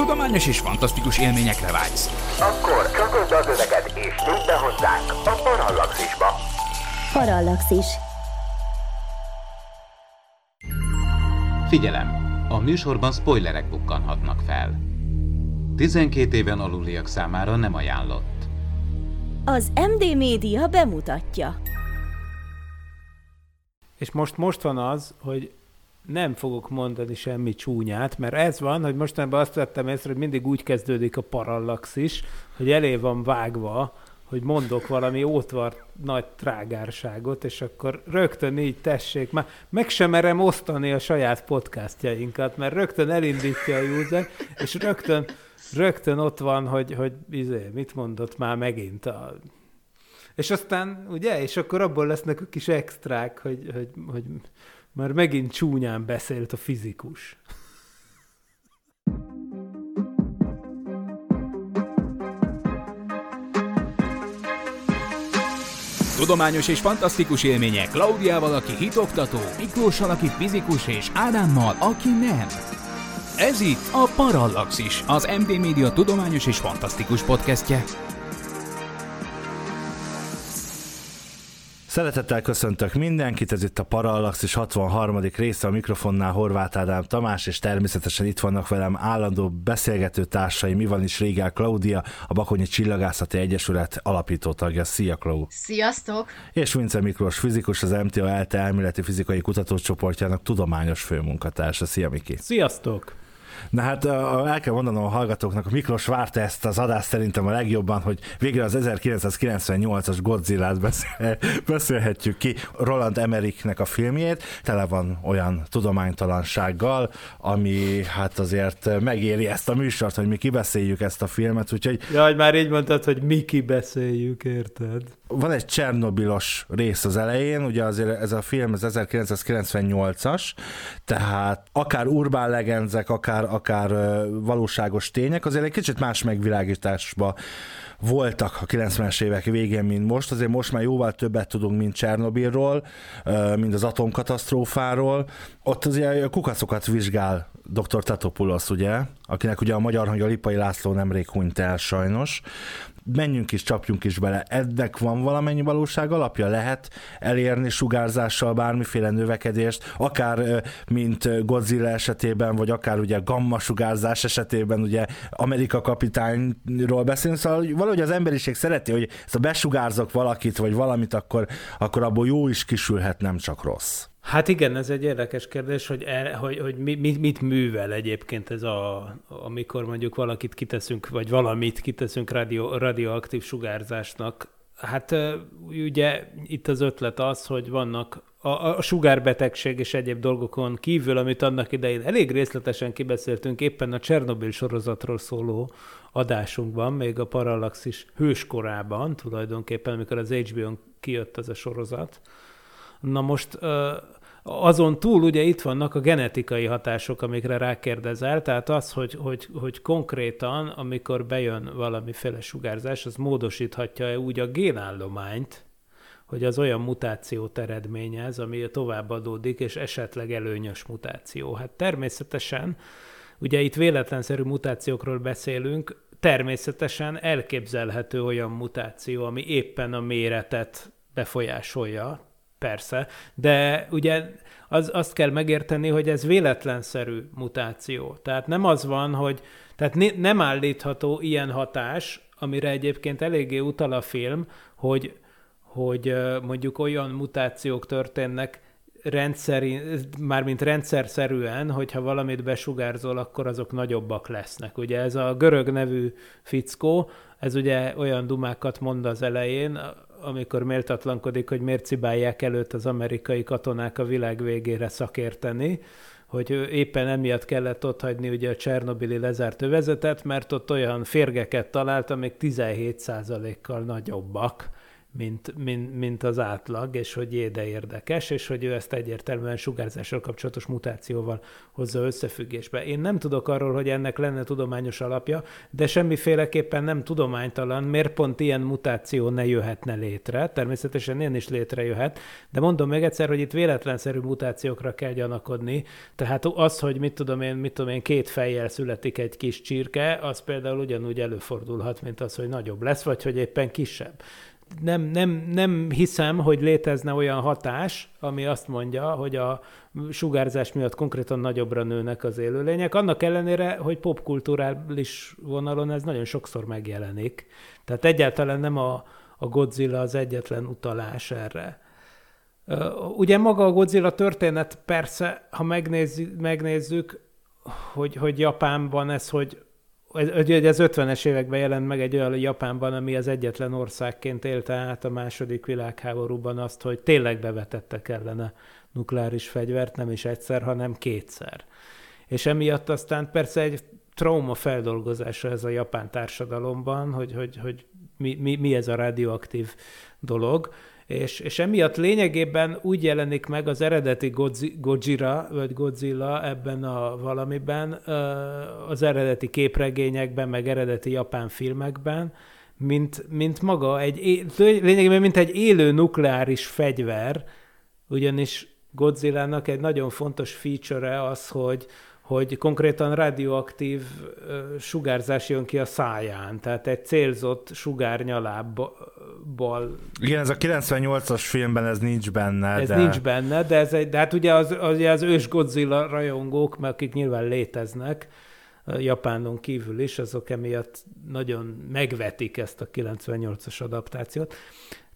tudományos és fantasztikus élményekre vágysz. Akkor csatold az öveket és nyudd be hozzánk a Parallaxisba. Parallaxis. Figyelem! A műsorban spoilerek bukkanhatnak fel. 12 éven aluliak számára nem ajánlott. Az MD Média bemutatja. És most, most van az, hogy nem fogok mondani semmi csúnyát, mert ez van, hogy mostanában azt vettem észre, hogy mindig úgy kezdődik a parallaxis, hogy elé van vágva, hogy mondok valami ótvar nagy trágárságot, és akkor rögtön így tessék, már meg sem merem osztani a saját podcastjainkat, mert rögtön elindítja a user, és rögtön, rögtön ott van, hogy, hogy izé, mit mondott már megint a és aztán, ugye, és akkor abból lesznek a kis extrák, hogy, hogy, hogy már megint csúnyán beszélt a fizikus. Tudományos és fantasztikus élmények Klaudiával, aki hitoktató, Miklóssal, aki fizikus, és Ádámmal, aki nem. Ez itt a Parallaxis, az MD Media tudományos és fantasztikus podcastje. Szeretettel köszöntök mindenkit, ez itt a Parallaxis 63. része a mikrofonnál Horváth Ádám Tamás, és természetesen itt vannak velem állandó beszélgető társai, mi van is Régál Klaudia, a Bakonyi Csillagászati Egyesület alapító tagja. Szia, Klau! Sziasztok! És Vince Miklós fizikus, az MTA ELTE elméleti fizikai kutatócsoportjának tudományos főmunkatársa. Szia, Miki! Sziasztok! Na hát el kell mondanom a hallgatóknak, hogy Miklós várta ezt az adást szerintem a legjobban, hogy végre az 1998-as Godzilla-t beszél, beszélhetjük ki Roland Emmerichnek a filmjét, tele van olyan tudománytalansággal, ami hát azért megéri ezt a műsort, hogy mi kibeszéljük ezt a filmet, úgyhogy... Jaj, már így mondtad, hogy mi kibeszéljük, érted? Van egy Csernobilos rész az elején, ugye azért ez a film az 1998-as, tehát akár urbán legendek, akár, akár valóságos tények, azért egy kicsit más megvilágításba voltak a 90-es évek végén, mint most. Azért most már jóval többet tudunk, mint Csernobilról, mint az atomkatasztrófáról. Ott azért kukacokat vizsgál dr. Tatopoulos, ugye, akinek ugye a magyar hangja Lipai László nemrég hunyt el sajnos, menjünk is, csapjunk is bele. Ennek van valamennyi valóság alapja? Lehet elérni sugárzással bármiféle növekedést, akár mint Godzilla esetében, vagy akár ugye gamma sugárzás esetében, ugye Amerika kapitányról beszélünk, szóval valahogy az emberiség szereti, hogy ezt a besugárzok valakit, vagy valamit, akkor, akkor abból jó is kisülhet, nem csak rossz. Hát igen, ez egy érdekes kérdés, hogy, el, hogy, hogy mit, mit művel egyébként ez a, amikor mondjuk valakit kiteszünk, vagy valamit kiteszünk radio, radioaktív sugárzásnak. Hát ugye itt az ötlet az, hogy vannak a, a sugárbetegség és egyéb dolgokon kívül, amit annak idején elég részletesen kibeszéltünk éppen a Csernobil sorozatról szóló adásunkban, még a Parallaxis hőskorában tulajdonképpen, amikor az HBO-n kijött ez a sorozat Na most azon túl ugye itt vannak a genetikai hatások, amikre rákérdezel, tehát az, hogy, hogy, hogy konkrétan, amikor bejön valamiféle sugárzás, az módosíthatja-e úgy a génállományt, hogy az olyan mutációt eredményez, ami továbbadódik, és esetleg előnyös mutáció. Hát természetesen, ugye itt véletlenszerű mutációkról beszélünk, természetesen elképzelhető olyan mutáció, ami éppen a méretet befolyásolja, persze, de ugye az, azt kell megérteni, hogy ez véletlenszerű mutáció. Tehát nem az van, hogy tehát ne, nem állítható ilyen hatás, amire egyébként eléggé utal a film, hogy, hogy mondjuk olyan mutációk történnek, rendszeri, mármint rendszerszerűen, hogyha valamit besugárzol, akkor azok nagyobbak lesznek. Ugye ez a görög nevű fickó, ez ugye olyan dumákat mond az elején, amikor méltatlankodik, hogy miért cibálják előtt az amerikai katonák a világ végére szakérteni, hogy éppen emiatt kellett ott hagyni ugye a Csernobili lezárt övezetet, mert ott olyan férgeket talált, amik 17%-kal nagyobbak, mint, mint, mint az átlag, és hogy éde érdekes, és hogy ő ezt egyértelműen sugárzással kapcsolatos mutációval hozza összefüggésbe. Én nem tudok arról, hogy ennek lenne tudományos alapja, de semmiféleképpen nem tudománytalan, miért pont ilyen mutáció ne jöhetne létre. Természetesen ilyen is létrejöhet, de mondom még egyszer, hogy itt véletlenszerű mutációkra kell gyanakodni. Tehát az, hogy mit tudom én, mit tudom én, két fejjel születik egy kis csirke, az például ugyanúgy előfordulhat, mint az, hogy nagyobb lesz, vagy hogy éppen kisebb nem, nem, nem hiszem, hogy létezne olyan hatás, ami azt mondja, hogy a sugárzás miatt konkrétan nagyobbra nőnek az élőlények, annak ellenére, hogy popkulturális vonalon ez nagyon sokszor megjelenik. Tehát egyáltalán nem a, a Godzilla az egyetlen utalás erre. Ugye maga a Godzilla történet persze, ha megnézzük, megnézzük hogy, hogy Japánban ez, hogy ez, ez 50-es években jelent meg egy olyan Japánban, ami az egyetlen országként élte át a második világháborúban azt, hogy tényleg bevetettek ellene nukleáris fegyvert, nem is egyszer, hanem kétszer. És emiatt aztán persze egy trauma feldolgozása ez a japán társadalomban, hogy, hogy, hogy mi, mi, mi ez a radioaktív dolog, és, és emiatt lényegében úgy jelenik meg az eredeti Godzilla, vagy Godzilla ebben a valamiben, az eredeti képregényekben, meg eredeti japán filmekben, mint, mint maga egy, lényegében mint egy élő nukleáris fegyver, ugyanis Godzilla-nak egy nagyon fontos feature az, hogy, hogy konkrétan radioaktív sugárzás jön ki a száján, tehát egy célzott sugárnyalábból. Igen, ez a 98-as filmben ez nincs benne. Ez de... nincs benne, de, ez egy, de hát ugye az, az, az ős Godzilla rajongók, mert akik nyilván léteznek, Japánon kívül is, azok emiatt nagyon megvetik ezt a 98-as adaptációt.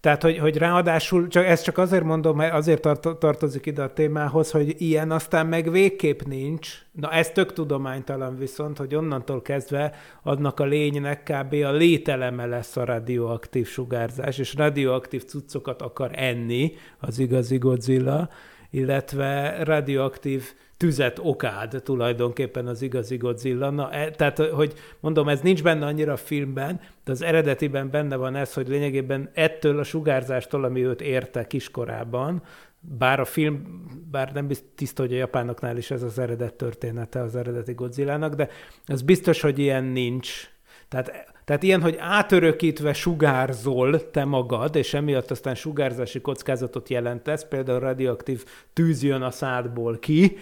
Tehát, hogy, hogy ráadásul, csak, ezt csak azért mondom, mert azért tart, tartozik ide a témához, hogy ilyen aztán meg végképp nincs. Na ez tök tudománytalan viszont, hogy onnantól kezdve adnak a lénynek kb. a lételeme lesz a radioaktív sugárzás, és radioaktív cuccokat akar enni az igazi Godzilla, illetve radioaktív tüzet okád tulajdonképpen az igazi Godzilla. Na, e, tehát, hogy mondom, ez nincs benne annyira a filmben, de az eredetiben benne van ez, hogy lényegében ettől a sugárzástól, ami őt érte kiskorában, bár a film, bár nem tiszta, hogy a japánoknál is ez az eredet története az eredeti Godzilla-nak, de az biztos, hogy ilyen nincs. Tehát tehát ilyen, hogy átörökítve sugárzol te magad, és emiatt aztán sugárzási kockázatot jelentesz, például radioaktív tűz jön a szádból ki,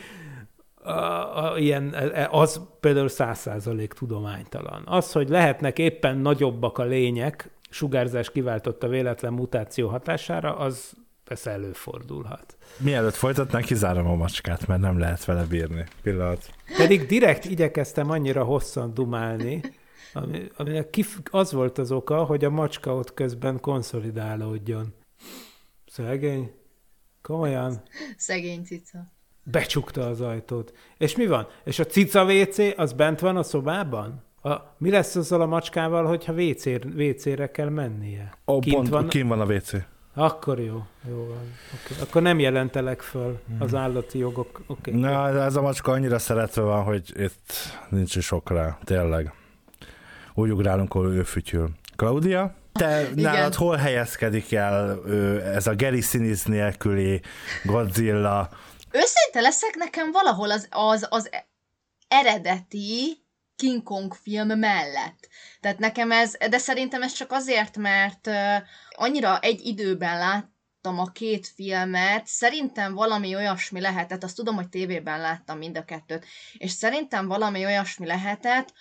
a, a, ilyen, az például száz százalék tudománytalan. Az, hogy lehetnek éppen nagyobbak a lények, sugárzás kiváltotta véletlen mutáció hatására, az persze előfordulhat. Mielőtt folytatnánk, kizárom a macskát, mert nem lehet vele bírni. Pillanat. Pedig direkt igyekeztem annyira hosszan dumálni, ami, aminek kif, az volt az oka, hogy a macska ott közben konszolidálódjon. Szegény. Komolyan. Szegény cica. Becsukta az ajtót. És mi van? És a cica WC az bent van a szobában? A, mi lesz azzal a macskával, hogyha WC-re, WC-re kell mennie? Ó, kint pont, van, kint van a WC. Akkor jó, jó van. Okay. Akkor nem jelentelek föl az állati jogok. Okay. Na, ez a macska annyira szeretve van, hogy itt nincs is sok rá, tényleg úgy ugrálunk, ahol ő fütyül. Claudia? Te Igen. nálad hol helyezkedik el ez a Gary Sinise nélküli Godzilla? Őszinte leszek, nekem valahol az, az, az eredeti King Kong film mellett. Tehát nekem ez, de szerintem ez csak azért, mert annyira egy időben láttam a két filmet, szerintem valami olyasmi lehetett, azt tudom, hogy tévében láttam mind a kettőt, és szerintem valami olyasmi lehetett,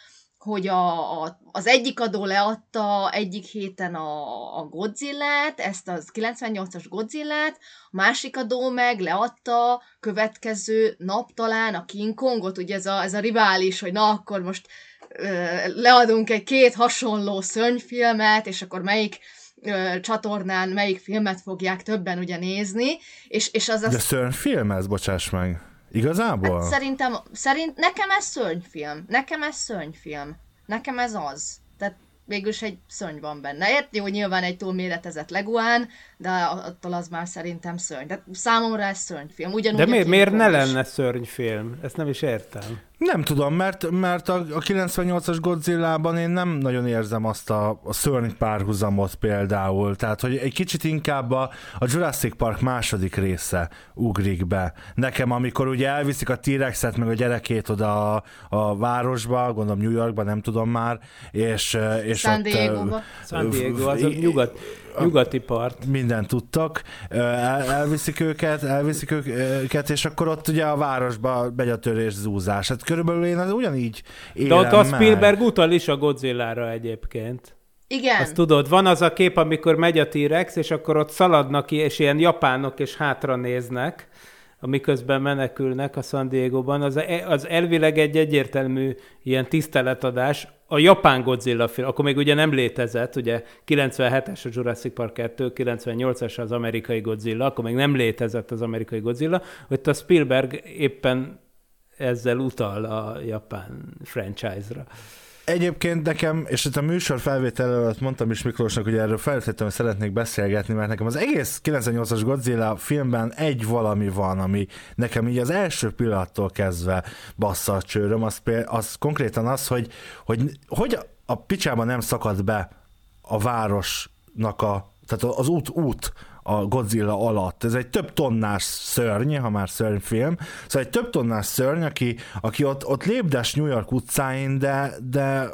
hogy a, a, az egyik adó leadta egyik héten a, a Godzilla-t, ezt az 98-as Godzilla-t, a másik adó meg leadta következő nap talán a King Kongot, ugye ez a, ez a rivális, hogy na akkor most ö, leadunk egy két hasonló szörnyfilmet, és akkor melyik ö, csatornán melyik filmet fogják többen ugye nézni, és, és az... az... De szörnyfilm ez, bocsáss meg. Igazából? Hát szerintem, szerint, nekem ez szörnyfilm. Nekem ez szörnyfilm. Nekem ez az. Tehát végülis egy szörny van benne. Ért, jó, nyilván egy túlméretezett leguán, de attól az már szerintem szörny. De számomra ez szörnyfilm. Ugyanúgy De miért, miért ne lenne szörnyfilm? Ezt nem is értem. Nem tudom, mert, mert a, a 98-as Godzilla-ban én nem nagyon érzem azt a, a szörny párhuzamot például. Tehát, hogy egy kicsit inkább a, a Jurassic Park második része ugrik be. Nekem, amikor ugye elviszik a T-Rexet meg a gyerekét oda a, a városba, gondolom New Yorkba, nem tudom már, és, és San ott, Diego-ba. San Diego, az a nyugat, nyugati part. mindent tudtak, el, elviszik őket, elviszik őket, és akkor ott ugye a városba megy a törés zúzás. Hát körülbelül én az ugyanígy De élem ott a meg. Spielberg utal is a Godzilla-ra egyébként. Igen. Azt tudod, van az a kép, amikor megy a T-Rex, és akkor ott szaladnak és ilyen japánok és hátra néznek, amiközben menekülnek a San Diego-ban. Az, az elvileg egy egyértelmű ilyen tiszteletadás. A japán Godzilla film, akkor még ugye nem létezett, ugye 97-es a Jurassic Park 2, 98-es az amerikai Godzilla, akkor még nem létezett az amerikai Godzilla, hogy a Spielberg éppen ezzel utal a japán franchise-ra. Egyébként nekem, és itt a műsor felvétel előtt mondtam is Miklósnak, hogy erről feltétlenül szeretnék beszélgetni, mert nekem az egész 98-as Godzilla filmben egy valami van, ami nekem így az első pillanattól kezdve bassza a csőröm, az, az konkrétan az, hogy, hogy, hogy a picsában nem szakad be a városnak a, tehát az út, út a Godzilla alatt. Ez egy több tonnás szörny, ha már szörnyfilm. Szóval egy több tonnás szörny, aki, aki ott, ott lépdes New York utcáin, de, de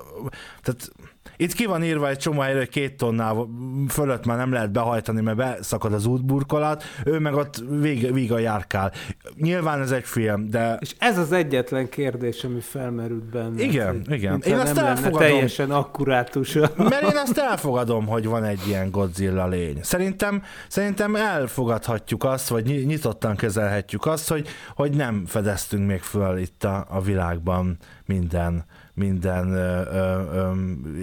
tehát itt ki van írva egy csomó hogy két tonnál fölött már nem lehet behajtani, mert beszakad az útburkolat, ő meg ott vég, víga járkál. Nyilván ez egy film, de És ez az egyetlen kérdés, ami felmerült benne. Igen, hogy igen. Én azt lenne elfogadom. teljesen akkurátus. Mert én azt elfogadom, hogy van egy ilyen Godzilla lény. Szerintem, szerintem elfogadhatjuk azt, vagy ny- nyitottan kezelhetjük azt, hogy, hogy nem fedeztünk még föl itt a, a világban minden, minden ö, ö, ö,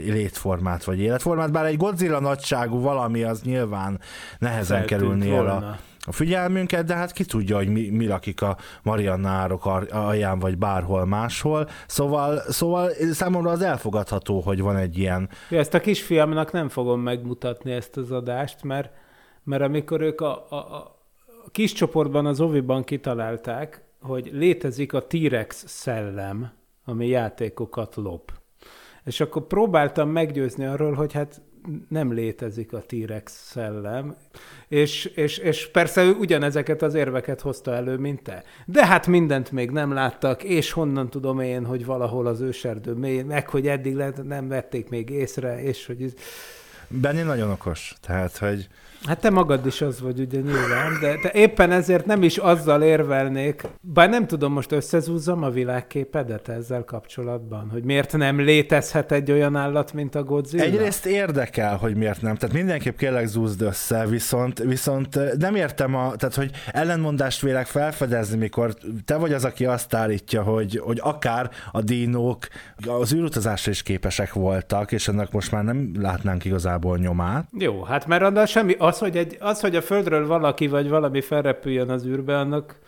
létformát vagy életformát, bár egy Godzilla nagyságú valami az nyilván nehezen Feltűnt kerülni el a, a figyelmünket, de hát ki tudja, hogy mi, mi lakik a Mariannárok alján, vagy bárhol máshol. Szóval, szóval számomra az elfogadható, hogy van egy ilyen Ja, ezt a kisfiamnak nem fogom megmutatni ezt az adást, mert, mert amikor ők a, a, a a kis csoportban, az Oviban kitalálták, hogy létezik a T-Rex szellem, ami játékokat lop. És akkor próbáltam meggyőzni arról, hogy hát nem létezik a T-Rex szellem, és, és, és persze ő ugyanezeket az érveket hozta elő, mint te. De hát mindent még nem láttak, és honnan tudom én, hogy valahol az őserdő mélyén, meg hogy eddig lehet, nem vették még észre, és hogy... ez- Benni nagyon okos, tehát, hogy Hát te magad is az vagy ugye nyilván, de te éppen ezért nem is azzal érvelnék, bár nem tudom, most összezúzzam a világképedet ezzel kapcsolatban, hogy miért nem létezhet egy olyan állat, mint a Godzilla? egyrészt érdekel, hogy miért nem, tehát mindenképp kérlek zúzd össze, viszont, viszont nem értem, a, tehát hogy ellenmondást vélek felfedezni, mikor te vagy az, aki azt állítja, hogy, hogy akár a dinók az űrutazásra is képesek voltak, és ennek most már nem látnánk igazából nyomát. Jó, hát mert annál semmi, az hogy, egy, az, hogy a Földről valaki vagy valami felrepüljön az űrbe, annak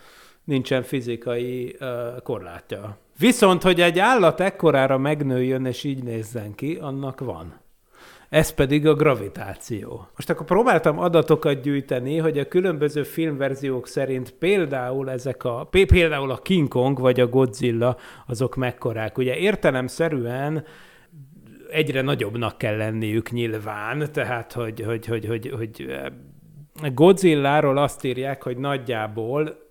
nincsen fizikai uh, korlátja. Viszont, hogy egy állat ekkorára megnőjön és így nézzen ki, annak van. Ez pedig a gravitáció. Most akkor próbáltam adatokat gyűjteni, hogy a különböző filmverziók szerint például ezek a, pé- például a King Kong vagy a Godzilla, azok mekkorák. Ugye értelemszerűen egyre nagyobbnak kell lenniük nyilván, tehát hogy, hogy, hogy, hogy, hogy eh, Godzilláról azt írják, hogy nagyjából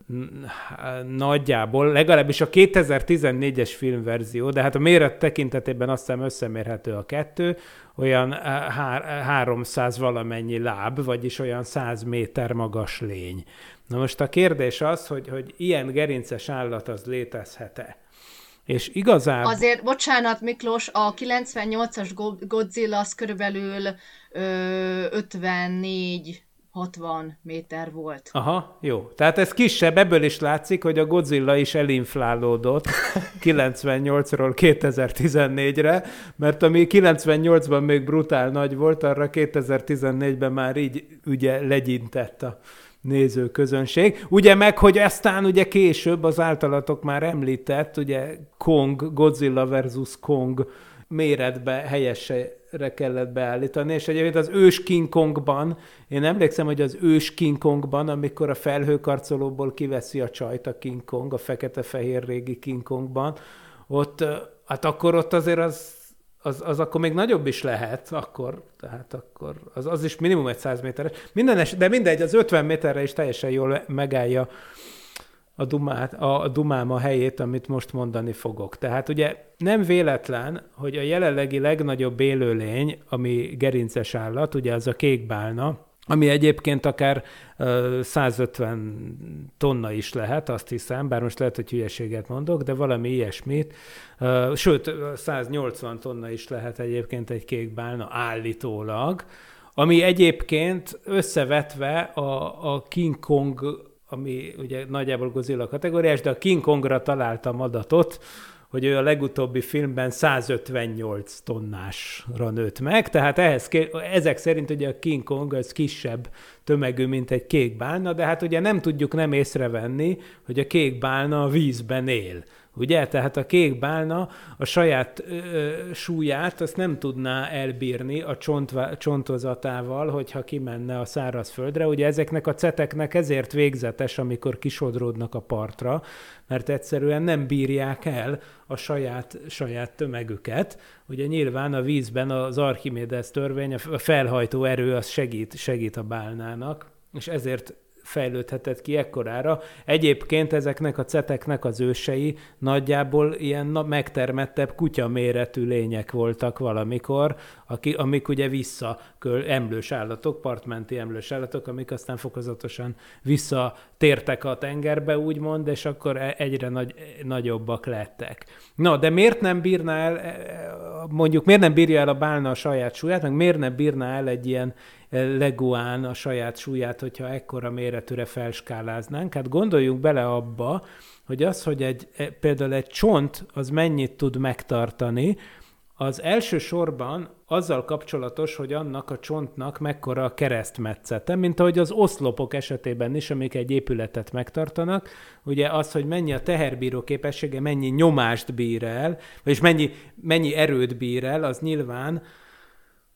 nagyjából, legalábbis a 2014-es filmverzió, de hát a méret tekintetében azt hiszem összemérhető a kettő, olyan eh, há- 300 valamennyi láb, vagyis olyan 100 méter magas lény. Na most a kérdés az, hogy, hogy ilyen gerinces állat az létezhet-e? És igazából... Azért, bocsánat Miklós, a 98-as Go- Godzilla az körülbelül ö, 54 60 méter volt. Aha, jó. Tehát ez kisebb, ebből is látszik, hogy a Godzilla is elinflálódott 98-ról 2014-re, mert ami 98-ban még brutál nagy volt, arra 2014-ben már így ugye legyintett a nézőközönség. Ugye meg, hogy aztán ugye később az általatok már említett, ugye Kong, Godzilla versus Kong méretbe helyese re kellett beállítani, és egyébként az ős King Kongban, én emlékszem, hogy az ős King Kongban, amikor a felhőkarcolóból kiveszi a csajt a King Kong, a fekete-fehér régi King Kongban, ott, hát akkor ott azért az, az, az akkor még nagyobb is lehet, akkor, tehát akkor az, az is minimum egy 100 méteres. Minden es, de mindegy, az 50 méterre is teljesen jól megállja a, dumát, a dumám a helyét, amit most mondani fogok. Tehát ugye nem véletlen, hogy a jelenlegi legnagyobb élőlény, ami gerinces állat, ugye az a kékbálna, ami egyébként akár uh, 150 tonna is lehet, azt hiszem, bár most lehet, hogy hülyeséget mondok, de valami ilyesmit. Sőt, 180 tonna is lehet egyébként egy kékbálna állítólag, ami egyébként összevetve a, a King Kong ami ugye nagyjából Godzilla kategóriás, de a King Kongra találtam adatot, hogy ő a legutóbbi filmben 158 tonnásra nőtt meg, tehát ehhez, ezek szerint ugye a King Kong az kisebb tömegű, mint egy kék bálna, de hát ugye nem tudjuk nem észrevenni, hogy a kék bálna a vízben él. Ugye? Tehát a kék bálna a saját ö, súlyát azt nem tudná elbírni a csontva, csontozatával, hogyha kimenne a szárazföldre. Ugye ezeknek a ceteknek ezért végzetes, amikor kisodródnak a partra, mert egyszerűen nem bírják el a saját, saját tömegüket. Ugye nyilván a vízben az Archimedes törvény, a felhajtó erő az segít, segít a bálnának, és ezért fejlődhetett ki ekkorára. Egyébként ezeknek a ceteknek az ősei nagyjából ilyen na, megtermettebb kutyaméretű lények voltak valamikor, aki, amik ugye vissza emlős állatok, partmenti emlős állatok, amik aztán fokozatosan visszatértek a tengerbe, úgymond, és akkor e, egyre nagy, nagyobbak lettek. Na, de miért nem bírná el, e, mondjuk miért nem bírja el a bálna a saját súlyát, meg miért nem bírná el egy ilyen leguán a saját súlyát, hogyha ekkora méretűre felskáláznánk. Hát gondoljunk bele abba, hogy az, hogy egy, e, például egy csont az mennyit tud megtartani, az első sorban azzal kapcsolatos, hogy annak a csontnak mekkora a keresztmetszete, mint ahogy az oszlopok esetében is, amik egy épületet megtartanak, ugye az, hogy mennyi a teherbíró képessége, mennyi nyomást bír el, vagyis mennyi, mennyi erőt bír el, az nyilván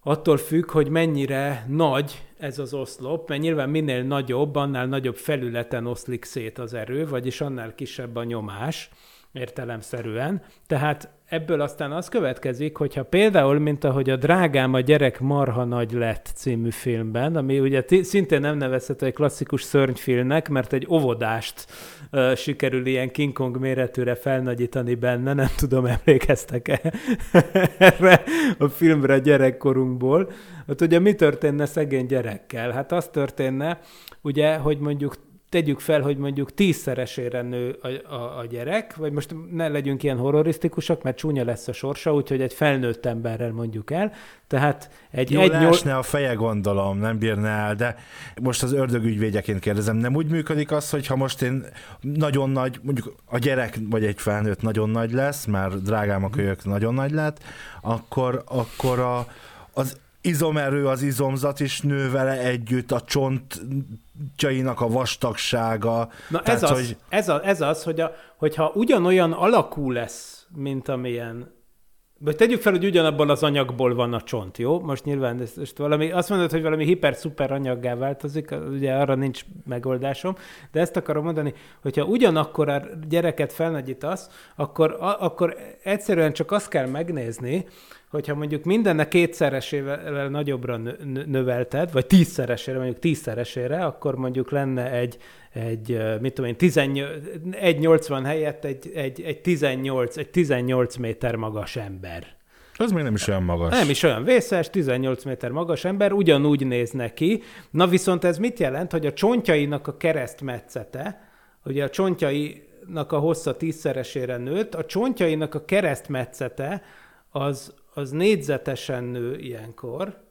attól függ, hogy mennyire nagy ez az oszlop, mert nyilván minél nagyobb, annál nagyobb felületen oszlik szét az erő, vagyis annál kisebb a nyomás értelemszerűen. Tehát ebből aztán az következik, hogyha például, mint ahogy a Drágám a gyerek marha nagy lett című filmben, ami ugye szintén nem nevezhető egy klasszikus szörnyfilmnek, mert egy óvodást uh, sikerül ilyen King Kong méretűre felnagyítani benne, nem tudom, emlékeztek-e erre a filmre gyerekkorunkból. Hát ugye mi történne szegény gyerekkel? Hát az történne, ugye, hogy mondjuk tegyük fel, hogy mondjuk tízszeresére nő a, a, a gyerek, vagy most ne legyünk ilyen horrorisztikusak, mert csúnya lesz a sorsa, úgyhogy egy felnőtt emberrel mondjuk el. Tehát egy... Jó, egy nyol... a feje gondolom, nem bírná el, de most az ördögügyvédjeként kérdezem, nem úgy működik az, hogy ha most én nagyon nagy, mondjuk a gyerek vagy egy felnőtt nagyon nagy lesz, mert drágám a kölyök nagyon nagy lett, akkor, akkor a, az izomerő, az izomzat is nő vele együtt, a csontjainak a vastagsága. Na Tehát, ez, az, hogy... ez, a, ez az, hogy a, hogyha ugyanolyan alakú lesz, mint amilyen vagy tegyük fel, hogy ugyanabban az anyagból van a csont, jó? Most nyilván ezt, ezt valami, azt mondod, hogy valami hiper-szuper anyaggá változik, ugye arra nincs megoldásom, de ezt akarom mondani, hogyha ugyanakkor a gyereket felnagyítasz, akkor, a, akkor egyszerűen csak azt kell megnézni, hogyha mondjuk mindennek kétszeresével nagyobbra növelted, vagy tízszeresére, mondjuk tízszeresére, akkor mondjuk lenne egy, egy mit tudom én, 1,80 helyett egy, egy, egy, 18, egy 18 méter magas ember. Az még nem is olyan magas. Nem is olyan vészes, 18 méter magas ember, ugyanúgy néz neki. Na viszont ez mit jelent, hogy a csontjainak a keresztmetszete, ugye a csontjainak a hossza tízszeresére nőtt, a csontjainak a keresztmetszete az, az négyzetesen nő ilyenkor,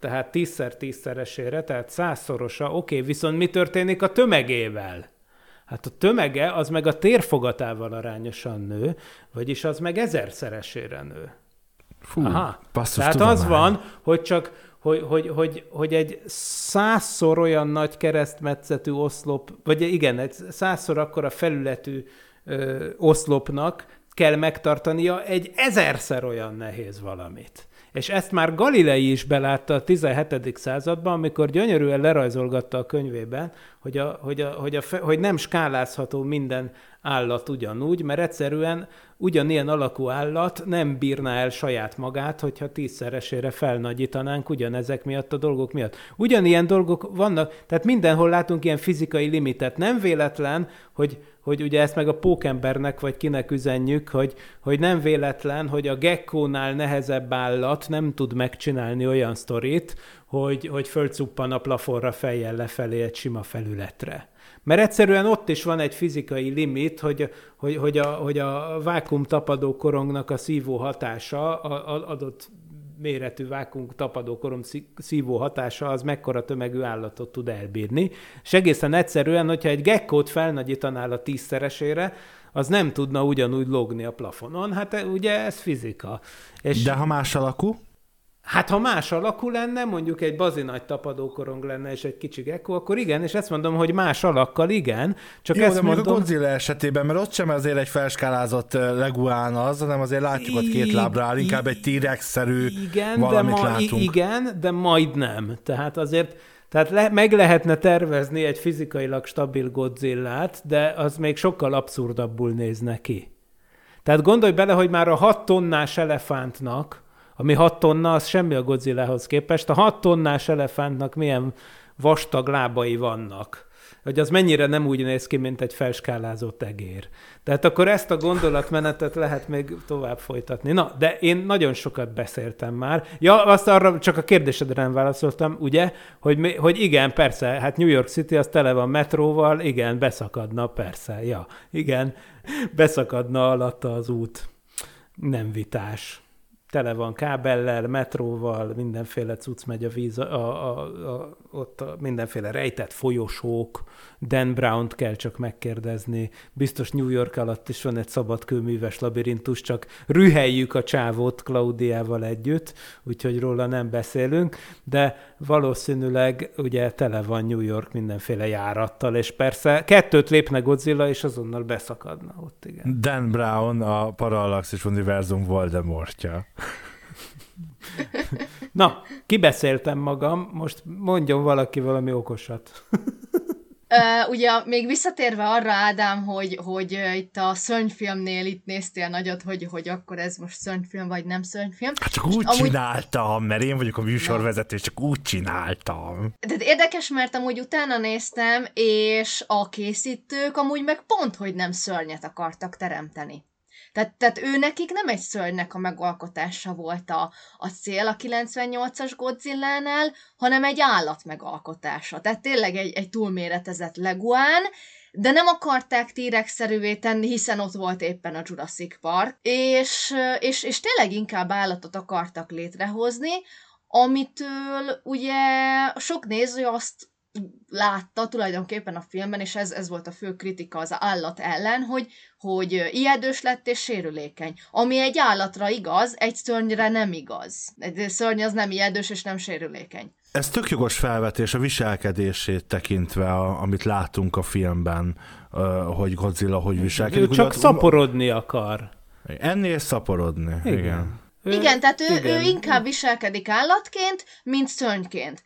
tehát tízszer tízszeresére, tehát százszorosa, oké, okay, viszont mi történik a tömegével? Hát a tömege az meg a térfogatával arányosan nő, vagyis az meg ezerszeresére nő. Fú, Aha. Tehát tudomány. az van, hogy csak hogy, hogy, hogy, hogy egy százszor olyan nagy keresztmetszetű oszlop, vagy igen, egy százszor akkora felületű ö, oszlopnak kell megtartania egy ezerszer olyan nehéz valamit. És ezt már Galilei is belátta a 17. században, amikor gyönyörűen lerajzolgatta a könyvében, hogy, a, hogy, a, hogy, a, hogy nem skálázható minden állat ugyanúgy, mert egyszerűen ugyanilyen alakú állat nem bírná el saját magát, hogyha tízszeresére felnagyítanánk ugyanezek miatt a dolgok miatt. Ugyanilyen dolgok vannak, tehát mindenhol látunk ilyen fizikai limitet. Nem véletlen, hogy, hogy ugye ezt meg a pókembernek vagy kinek üzenjük, hogy, hogy nem véletlen, hogy a gekkónál nehezebb állat nem tud megcsinálni olyan sztorit, hogy, hogy fölcuppan a plafonra fejjel lefelé egy sima felületre. Mert egyszerűen ott is van egy fizikai limit, hogy, hogy, hogy, a, hogy a vákum tapadó korongnak a szívó hatása a, adott méretű vákum tapadó korom szívó hatása az mekkora tömegű állatot tud elbírni. És egészen egyszerűen, hogyha egy gekkót felnagyítanál a tízszeresére, az nem tudna ugyanúgy logni a plafonon. Hát ugye ez fizika. És De ha más alakú? Hát ha más alakú lenne, mondjuk egy bazi nagy tapadókorong lenne és egy kicsi gecko, akkor igen, és ezt mondom, hogy más alakkal igen. Csak Jó, ezt de mondom... a Godzilla esetében, mert ott sem azért egy felskálázott leguán az, hanem azért látjuk ott két lábra áll, inkább egy T-rex-szerű igen, valamit de ma, látunk. Igen, de majdnem. Tehát azért tehát le, meg lehetne tervezni egy fizikailag stabil Godzillát, de az még sokkal abszurdabbul néz neki. Tehát gondolj bele, hogy már a hat tonnás elefántnak, ami 6 tonna, az semmi a Godzillahoz képest. A 6 tonnás elefántnak milyen vastag lábai vannak hogy az mennyire nem úgy néz ki, mint egy felskálázott egér. Tehát akkor ezt a gondolatmenetet lehet még tovább folytatni. Na, de én nagyon sokat beszéltem már. Ja, azt arra csak a kérdésedre nem válaszoltam, ugye, hogy, hogy igen, persze, hát New York City az tele van metróval, igen, beszakadna, persze, ja, igen, beszakadna alatta az út. Nem vitás tele van kábellel, metróval, mindenféle cucc megy a víz, a, a, a, ott a mindenféle rejtett folyosók, Dan Brown-t kell csak megkérdezni, biztos New York alatt is van egy szabadkőműves labirintus, csak rüheljük a csávót Klaudiával együtt, úgyhogy róla nem beszélünk, de valószínűleg ugye tele van New York mindenféle járattal, és persze kettőt lépne Godzilla, és azonnal beszakadna ott, igen. Dan Brown a Parallaxis Univerzum Voldemortja. Na, kibeszéltem magam, most mondjon valaki valami okosat. Uh, ugye még visszatérve arra, Ádám, hogy, hogy uh, itt a szörnyfilmnél itt néztél nagyot, hogy, hogy akkor ez most szörnyfilm, vagy nem szörnyfilm. Hát csak úgy amúgy... csináltam, mert én vagyok a műsorvezető, csak úgy csináltam. De érdekes, mert amúgy utána néztem, és a készítők amúgy meg pont, hogy nem szörnyet akartak teremteni. Tehát, tehát ő nekik nem egy szörnynek a megalkotása volt a, a cél a 98-as Godzilla-nál, hanem egy állat megalkotása. Tehát tényleg egy, egy túlméretezett leguán, de nem akarták tírek-szerűvé tenni, hiszen ott volt éppen a Jurassic Park, és, és, és tényleg inkább állatot akartak létrehozni, amitől ugye sok néző azt látta tulajdonképpen a filmben, és ez, ez volt a fő kritika az állat ellen, hogy, hogy ijedős lett és sérülékeny. Ami egy állatra igaz, egy szörnyre nem igaz. Egy szörny az nem ijedős és nem sérülékeny. Ez tök jogos felvetés a viselkedését tekintve, a, amit látunk a filmben, hogy Godzilla hogy viselkedik. Ő csak Ugye, szaporodni akar. Ennél szaporodni, igen. igen. Ő, igen, tehát ő, igen. ő inkább viselkedik állatként, mint szörnyként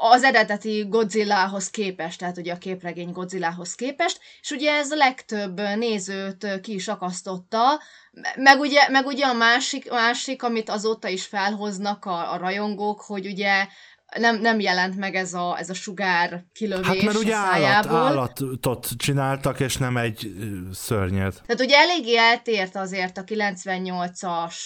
az eredeti Godzilla-hoz képest, tehát ugye a képregény Godzilla-hoz képest, és ugye ez a legtöbb nézőt ki is akasztotta, meg ugye, meg ugye a másik, másik, amit azóta is felhoznak a, a rajongók, hogy ugye nem, nem jelent meg ez a, ez a sugár kilövés Hát mert ugye állat, állatot csináltak, és nem egy szörnyet. Tehát ugye eléggé eltért azért a 98-as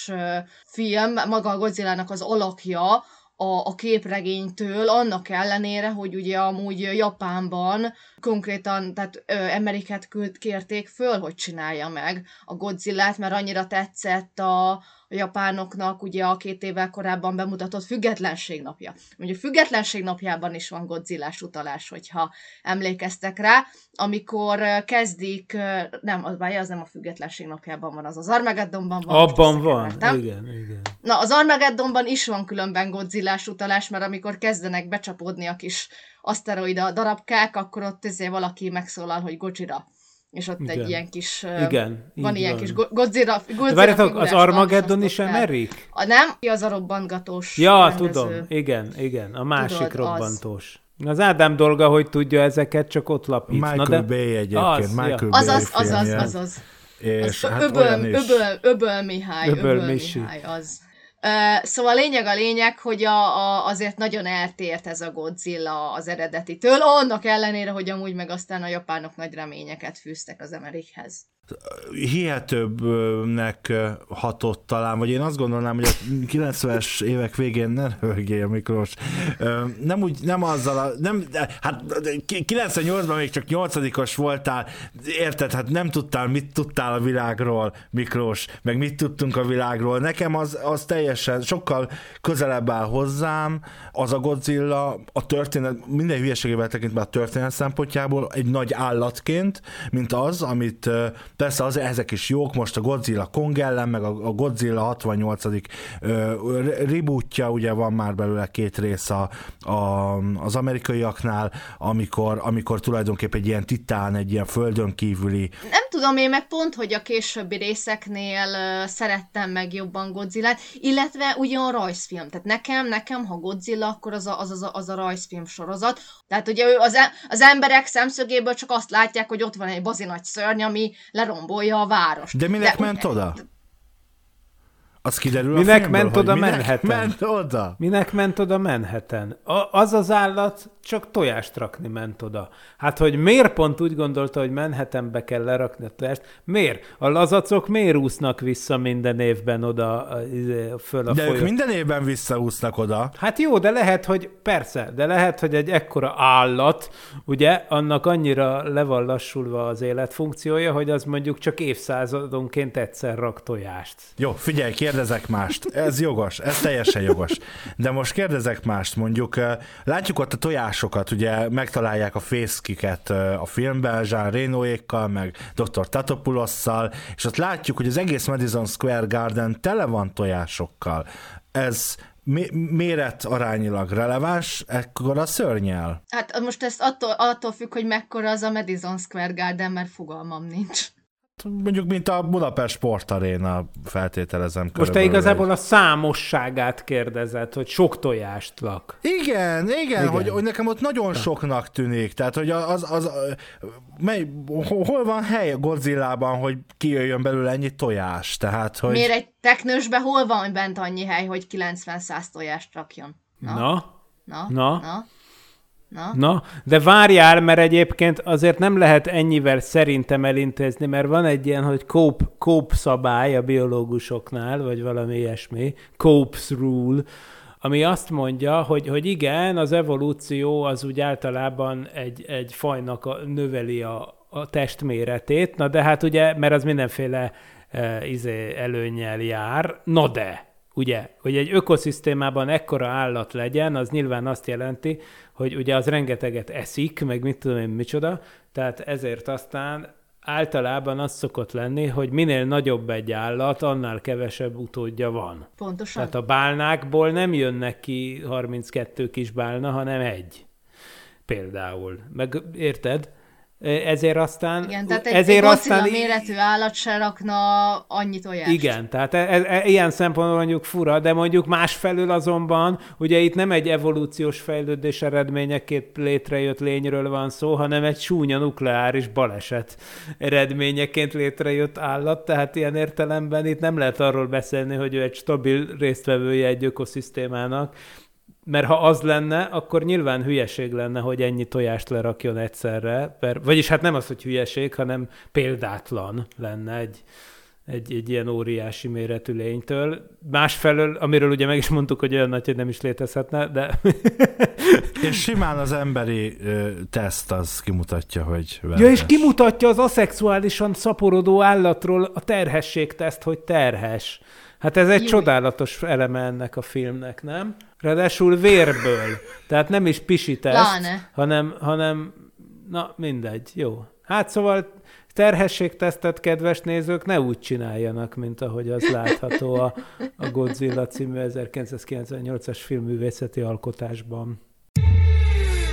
film, maga a Godzilla-nak az alakja, a, a képregénytől, annak ellenére, hogy ugye amúgy Japánban konkrétan, tehát Amerikát kérték föl, hogy csinálja meg a Godzilla-t, mert annyira tetszett a, a japánoknak ugye a két évvel korábban bemutatott függetlenség napja. Ugye a függetlenség napjában is van Godzillás utalás, hogyha emlékeztek rá, amikor kezdik, nem, az bája, az nem a függetlenség napjában van, az az Armageddonban van. Abban van, igen, igen. Na, az Armageddonban is van különben Godzillás utalás, mert amikor kezdenek becsapódni a kis aszteroida darabkák, akkor ott ezért valaki megszólal, hogy Gojira. És ott Igen. egy ilyen kis... Igen, Van ilyen van. kis Go- Godzilla, Godzilla várjátok, az Armageddon is emerik? A nem, az a robbantgatós Ja, rendező. tudom. Igen, igen. A másik Tudod, az. robbantós. Az Ádám dolga, hogy tudja ezeket, csak ott lapít. Michael Na de... Bay egyébként, Az, Michael ja. Bay Azaz, azaz, filmje. azaz. És Az hát öböl, is. öböl, öböl Mihály, Öböl öböl. Mihály, az. Szóval a lényeg a lényeg, hogy a, a, azért nagyon eltért ez a Godzilla az eredetitől, annak ellenére, hogy amúgy meg aztán a japánok nagy reményeket fűztek az Emerikhez. Hihetőbbnek hatott talán, vagy én azt gondolnám, hogy a 90-es évek végén ne röhögjél, Miklós. Nem úgy, nem azzal a, nem, hát 98-ban még csak 8 voltál, érted, hát nem tudtál, mit tudtál a világról, Miklós, meg mit tudtunk a világról. Nekem az, az teljesen, sokkal közelebb áll hozzám, az a Godzilla a történet, minden hülyeségével tekintve a történet szempontjából egy nagy állatként, mint az, amit persze az, ezek is jók, most a Godzilla Kong ellen, meg a, a Godzilla 68. ö, rebootja, ugye van már belőle két rész a, a, az amerikaiaknál, amikor, amikor tulajdonképpen egy ilyen titán, egy ilyen földön kívüli Nem tudom, én meg pont, hogy a későbbi részeknél szerettem meg jobban godzilla illetve ugye a rajzfilm. Tehát nekem, nekem, ha Godzilla, akkor az a, az, az, a, az a rajzfilm sorozat. Tehát ugye ő az, e- az emberek szemszögéből csak azt látják, hogy ott van egy bazi nagy szörny, ami lerombolja a várost. De minek De- ment oda? Az kiderül Minek a filmből, ment oda minek Manhattan? ment oda? Minek ment oda Manhattan? A, az az állat csak tojást rakni ment oda. Hát, hogy miért pont úgy gondolta, hogy Manhattanbe kell lerakni a tojást? Miért? A lazacok miért úsznak vissza minden évben oda izé, föl a De ők folyó? minden évben visszaúsznak oda. Hát jó, de lehet, hogy persze, de lehet, hogy egy ekkora állat, ugye, annak annyira le van lassulva az életfunkciója, hogy az mondjuk csak évszázadonként egyszer rak tojást. Jó, figyelj, kérdezek mást. Ez jogos, ez teljesen jogos. De most kérdezek mást, mondjuk eh, látjuk ott a tojásokat, ugye megtalálják a fészkiket eh, a filmben, Jean Renoékkal, meg Dr. Tatopulosszal, és ott látjuk, hogy az egész Madison Square Garden tele van tojásokkal. Ez mé- méret arányilag releváns, ekkor a szörnyel. Hát most ezt attól, attól függ, hogy mekkora az a Madison Square Garden, mert fogalmam nincs. Mondjuk, mint a Budapest Sportaréna feltételezem. Most te körülbelül igazából a számosságát kérdezed, hogy sok tojást lak. Igen, igen, igen. Hogy, hogy nekem ott nagyon soknak tűnik. Tehát, hogy az, az, az mely, hol van hely a Godzillában, hogy kijöjjön belőle ennyi tojás? Tehát, hogy... Miért egy teknősbe hol van bent annyi hely, hogy 90-100 tojást rakjon? Na, Na? Na? Na? Na? Na? na, de várjál, mert egyébként azért nem lehet ennyivel szerintem elintézni, mert van egy ilyen, hogy Cope, Cope szabály a biológusoknál, vagy valami ilyesmi, Cope's rule, ami azt mondja, hogy, hogy igen, az evolúció az úgy általában egy, egy fajnak a, növeli a, a testméretét, na de hát ugye, mert az mindenféle e, izé, előnyel jár, na de, ugye, hogy egy ökoszisztémában ekkora állat legyen, az nyilván azt jelenti, hogy ugye az rengeteget eszik, meg mit tudom én micsoda, tehát ezért aztán általában az szokott lenni, hogy minél nagyobb egy állat, annál kevesebb utódja van. Pontosan. Tehát a bálnákból nem jönnek ki 32 kis bálna, hanem egy. Például. Meg érted? Ezért aztán... Igen, tehát egy, ezért egy aztán, méretű állat se rakna annyit olyást. igen, tehát e, e, e, ilyen szempontból mondjuk fura, de mondjuk másfelől azonban, ugye itt nem egy evolúciós fejlődés eredményeként létrejött lényről van szó, hanem egy súnya nukleáris baleset eredményeként létrejött állat, tehát ilyen értelemben itt nem lehet arról beszélni, hogy ő egy stabil résztvevője egy ökoszisztémának, mert ha az lenne, akkor nyilván hülyeség lenne, hogy ennyi tojást lerakjon egyszerre. Per, vagyis hát nem az, hogy hülyeség, hanem példátlan lenne egy, egy, egy ilyen óriási méretű lénytől. Másfelől, amiről ugye meg is mondtuk, hogy olyan nagy, hogy nem is létezhetne, de... És simán az emberi ö, teszt az kimutatja, hogy ja, és kimutatja az aszexuálisan szaporodó állatról a terhességteszt, hogy terhes. Hát ez egy Jó. csodálatos eleme ennek a filmnek, nem? Ráadásul vérből. Tehát nem is Pláne. hanem, hanem, na mindegy, jó. Hát szóval terhességtesztet, kedves nézők, ne úgy csináljanak, mint ahogy az látható a, a Godzilla című 1998-as filmművészeti alkotásban.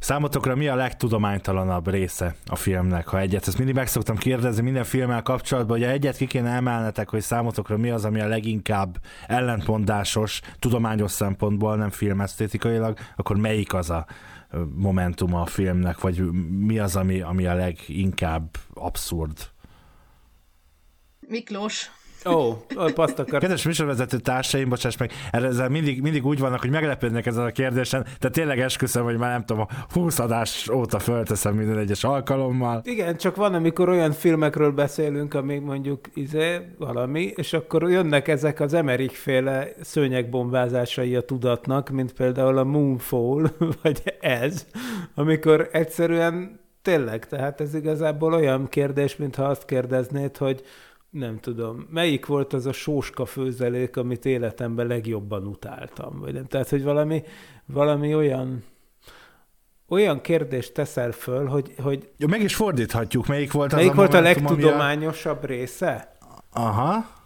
Számotokra mi a legtudománytalanabb része a filmnek, ha egyet? Ezt mindig meg szoktam kérdezni minden filmmel kapcsolatban, hogy egyet ki kéne emelnetek, hogy számotokra mi az, ami a leginkább ellentmondásos, tudományos szempontból, nem filmesztétikailag, akkor melyik az a momentuma a filmnek, vagy mi az, ami, ami a leginkább abszurd? Miklós. Ó, paszt akar. Kedves műsorvezető társaim, bocsáss meg, ezzel mindig, mindig úgy vannak, hogy meglepődnek ezen a kérdésen, de tényleg esküszöm, hogy már nem tudom, a 20 adás óta fölteszem minden egyes alkalommal. Igen, csak van, amikor olyan filmekről beszélünk, ami mondjuk izé, valami, és akkor jönnek ezek az Emerich féle szőnyegbombázásai a tudatnak, mint például a Moonfall, vagy ez, amikor egyszerűen tényleg, tehát ez igazából olyan kérdés, mintha azt kérdeznéd, hogy nem tudom, melyik volt az a sóska főzelék, amit életemben legjobban utáltam, vagy nem. Tehát, hogy valami, valami olyan, olyan kérdést teszel föl, hogy... hogy Jó, meg is fordíthatjuk, melyik volt melyik az volt a a momentum, legtudományosabb része? Aha.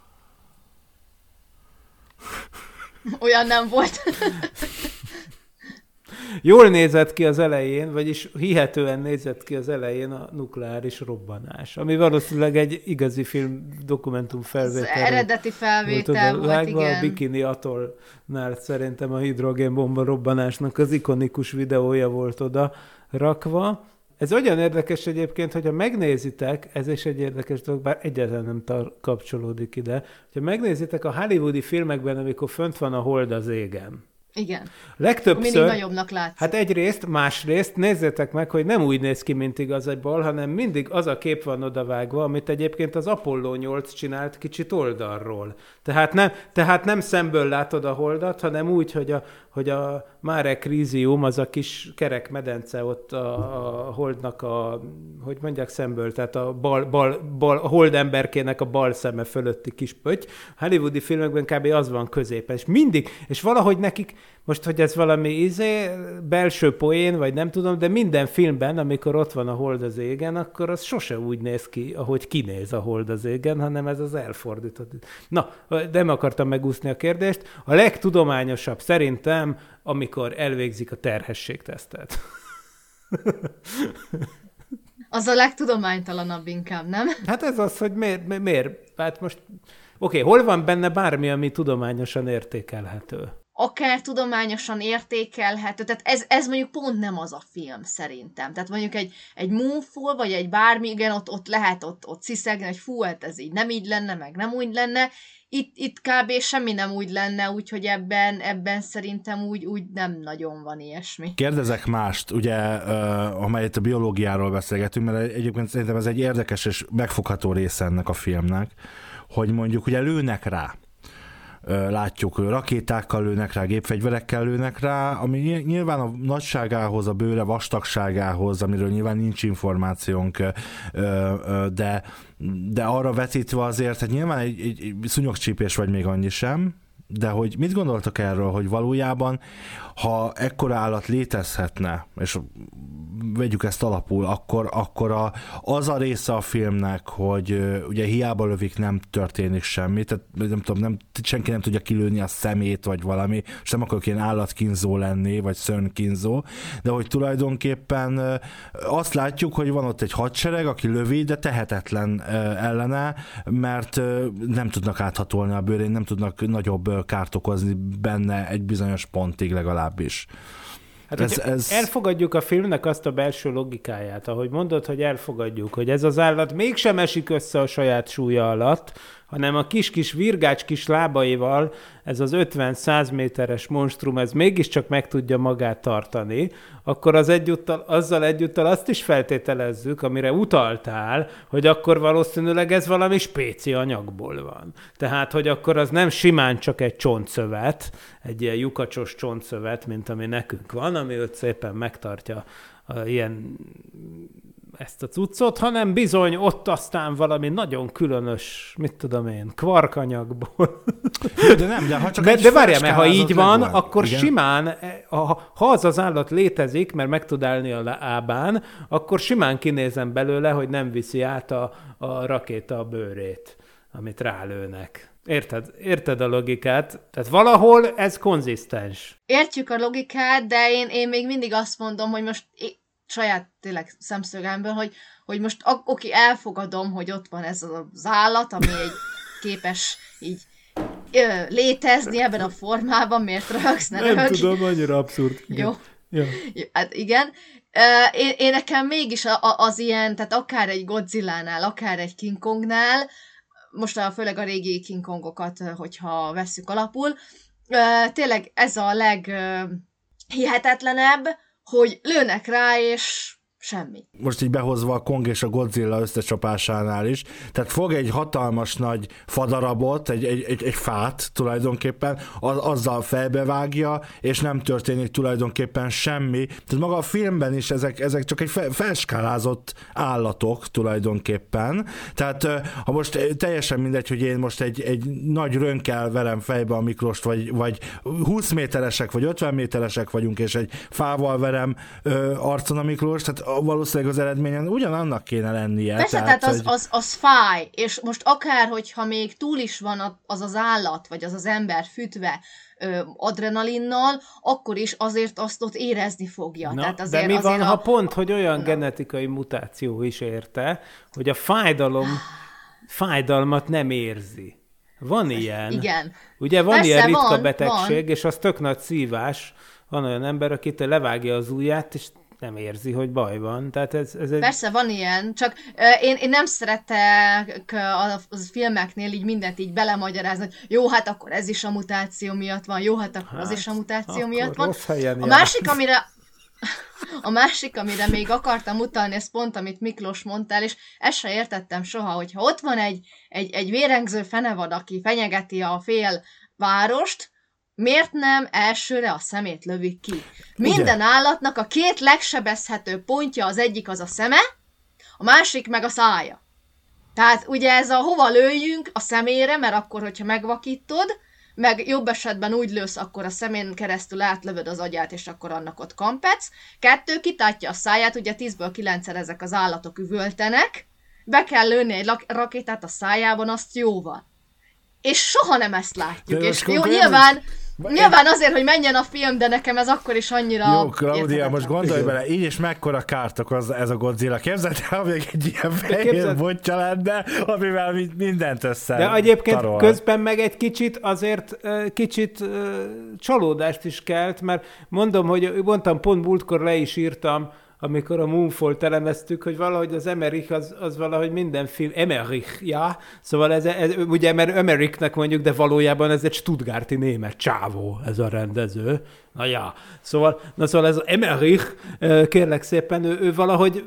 Olyan nem volt. Jól nézett ki az elején, vagyis hihetően nézett ki az elején a nukleáris robbanás, ami valószínűleg egy igazi film dokumentum felvétel. Az eredeti felvétel volt, vágva, igen. A Bikini Atollnál szerintem a hidrogénbomba robbanásnak az ikonikus videója volt oda rakva. Ez olyan érdekes egyébként, hogyha megnézitek, ez is egy érdekes dolog, bár egyáltalán nem tar- kapcsolódik ide, hogyha megnézitek a hollywoodi filmekben, amikor fönt van a hold az égen, Igen. Legtöbbször... Mindig nagyobbnak látszik. Hát egyrészt, másrészt nézzétek meg, hogy nem úgy néz ki, mint igazából, hanem mindig az a kép van odavágva, amit egyébként az Apollo 8 csinált kicsit oldalról. Tehát nem, tehát nem szemből látod a holdat, hanem úgy, hogy a, hogy a Mare Crisium, az a kis kerek medence ott a, a holdnak a, hogy mondják szemből, tehát a bal, bal, bal, a hold emberkének a bal szeme fölötti kis pötty. Hollywoodi filmekben kb. az van középen, és mindig, és valahogy nekik, most, hogy ez valami izé, belső poén, vagy nem tudom, de minden filmben, amikor ott van a hold az égen, akkor az sose úgy néz ki, ahogy kinéz a hold az égen, hanem ez az elfordított. Na, nem akartam megúszni a kérdést. A legtudományosabb szerintem, amikor elvégzik a terhességtesztet. Az a legtudománytalanabb inkább, nem? Hát ez az, hogy miért, mi- miért? Hát most, oké, okay, hol van benne bármi, ami tudományosan értékelhető? Akár tudományosan értékelhető, tehát ez, ez mondjuk pont nem az a film szerintem. Tehát mondjuk egy, egy Moonfall, vagy egy bármi, igen, ott, ott lehet ott, ott sziszegni, hogy fú, hát ez így nem így lenne, meg nem úgy lenne. Itt, itt kb. semmi nem úgy lenne, úgyhogy ebben, ebben szerintem úgy, úgy nem nagyon van ilyesmi. Kérdezek mást, ugye, uh, amelyet a biológiáról beszélgetünk, mert egyébként szerintem ez egy érdekes és megfogható része ennek a filmnek, hogy mondjuk ugye lőnek rá látjuk, rakétákkal lőnek rá, gépfegyverekkel lőnek rá, ami nyilván a nagyságához, a bőre vastagságához, amiről nyilván nincs információnk, de, de arra vetítve azért, hogy nyilván egy, egy, egy szúnyogcsípés vagy még annyi sem, de hogy mit gondoltak erről, hogy valójában, ha ekkora állat létezhetne, és vegyük ezt alapul, akkor, akkor a, az a része a filmnek, hogy ugye hiába lövik, nem történik semmi, tehát nem tudom, nem, senki nem tudja kilőni a szemét, vagy valami, és nem akarok ilyen állatkínzó lenni, vagy szörnkínzó, de hogy tulajdonképpen azt látjuk, hogy van ott egy hadsereg, aki lövi, de tehetetlen ellene, mert nem tudnak áthatolni a bőrén, nem tudnak nagyobb kárt okozni benne egy bizonyos pontig legalábbis. Hát, ez, ez... Elfogadjuk a filmnek azt a belső logikáját, ahogy mondod, hogy elfogadjuk, hogy ez az állat mégsem esik össze a saját súlya alatt, hanem a kis-kis virgács kis lábaival ez az 50-100 méteres monstrum, ez mégiscsak meg tudja magát tartani, akkor az egyúttal, azzal egyúttal azt is feltételezzük, amire utaltál, hogy akkor valószínűleg ez valami spéci anyagból van. Tehát, hogy akkor az nem simán csak egy csontszövet, egy ilyen lyukacsos csontszövet, mint ami nekünk van, ami őt szépen megtartja a, ilyen ezt a cuccot, hanem bizony ott aztán valami nagyon különös, mit tudom én, kvarkanyagból. De nem, de ha csak de, de várjál, mert ha így van, legvány. akkor Igen? simán, ha, ha az az állat létezik, mert meg tud állni a lábán, akkor simán kinézem belőle, hogy nem viszi át a, a rakéta a bőrét, amit rálőnek. Érted? Érted a logikát? Tehát valahol ez konzisztens. Értjük a logikát, de én, én még mindig azt mondom, hogy most saját tényleg szemszögemből, hogy, hogy most oké, elfogadom, hogy ott van ez az állat, ami egy képes így ö, létezni ebben a formában, miért röhögsz, ne Nem röhögj. tudom, annyira abszurd. Igen. Jó. Jó. Hát igen. Én, én nekem mégis az ilyen, tehát akár egy Godzilla-nál, akár egy King Kongnál, most a, főleg a régi King Kongokat, hogyha vesszük alapul, tényleg ez a leghihetetlenebb, hogy lőnek rá, és semmi. Most így behozva a Kong és a Godzilla összecsapásánál is, tehát fog egy hatalmas nagy fadarabot, egy, egy, egy, egy fát tulajdonképpen, az, azzal felbevágja, és nem történik tulajdonképpen semmi. Tehát maga a filmben is ezek, ezek csak egy fe, felskálázott állatok tulajdonképpen. Tehát ha most teljesen mindegy, hogy én most egy, egy nagy rönkel verem fejbe a Mikrost, vagy, vagy 20 méteresek, vagy 50 méteresek vagyunk, és egy fával verem ö, arcon a Miklós, tehát valószínűleg az eredményen ugyanannak kéne lennie. Persze, tehát, tehát az, hogy... az, az fáj, és most akár, hogyha még túl is van az az állat, vagy az az ember fütve ö, adrenalinnal, akkor is azért azt ott érezni fogja. Na, tehát azért, de mi van, a... ha pont, hogy olyan Na. genetikai mutáció is érte, hogy a fájdalom, fájdalmat nem érzi. Van ilyen. Igen. Ugye van Persze, ilyen ritka van, betegség, van. és az tök nagy szívás. Van olyan ember, akit levágja az ujját, és nem érzi, hogy baj van. Tehát ez, ez egy... Persze, van ilyen, csak uh, én, én nem szeretek a, a filmeknél így mindent így belemagyarázni, hogy jó, hát akkor ez is a mutáció miatt van, jó, hát akkor hát, az is a mutáció miatt van. A másik, amire a másik, amire még akartam utalni, ez pont, amit Miklós mondtál, és ezt se értettem soha, hogyha ott van egy, egy, egy vérengző fenevad, aki fenyegeti a fél várost, Miért nem elsőre a szemét lövik ki? Minden Ugye? állatnak a két legsebezhető pontja az egyik az a szeme, a másik meg a szája. Tehát ugye ez a hova lőjünk a szemére, mert akkor, hogyha megvakítod, meg jobb esetben úgy lősz, akkor a szemén keresztül átlövöd az agyát, és akkor annak ott kampec. Kettő, kitátja a száját, ugye tízből kilencszer ezek az állatok üvöltenek, be kell lőni egy rakétát a szájában, azt jóval. És soha nem ezt látjuk. De és jó, nyilván... Nyilván azért, hogy menjen a film, de nekem ez akkor is annyira... Jó, Claudia, most gondolj bele, így is mekkora kárt okoz ez a Godzilla. Képzeld el, még egy ilyen fehér botja lenne, amivel mindent össze De egyébként tarol. közben meg egy kicsit azért kicsit csalódást is kelt, mert mondom, hogy mondtam, pont múltkor le is írtam, amikor a Moonfall elemeztük, hogy valahogy az Emerich az, az valahogy minden film, Emerich, ja, szóval ez, ez ugye mert Emerichnek mondjuk, de valójában ez egy Stuttgarti német csávó, ez a rendező. Na ja, szóval, na szóval ez Emerich, kérlek szépen, ő, ő valahogy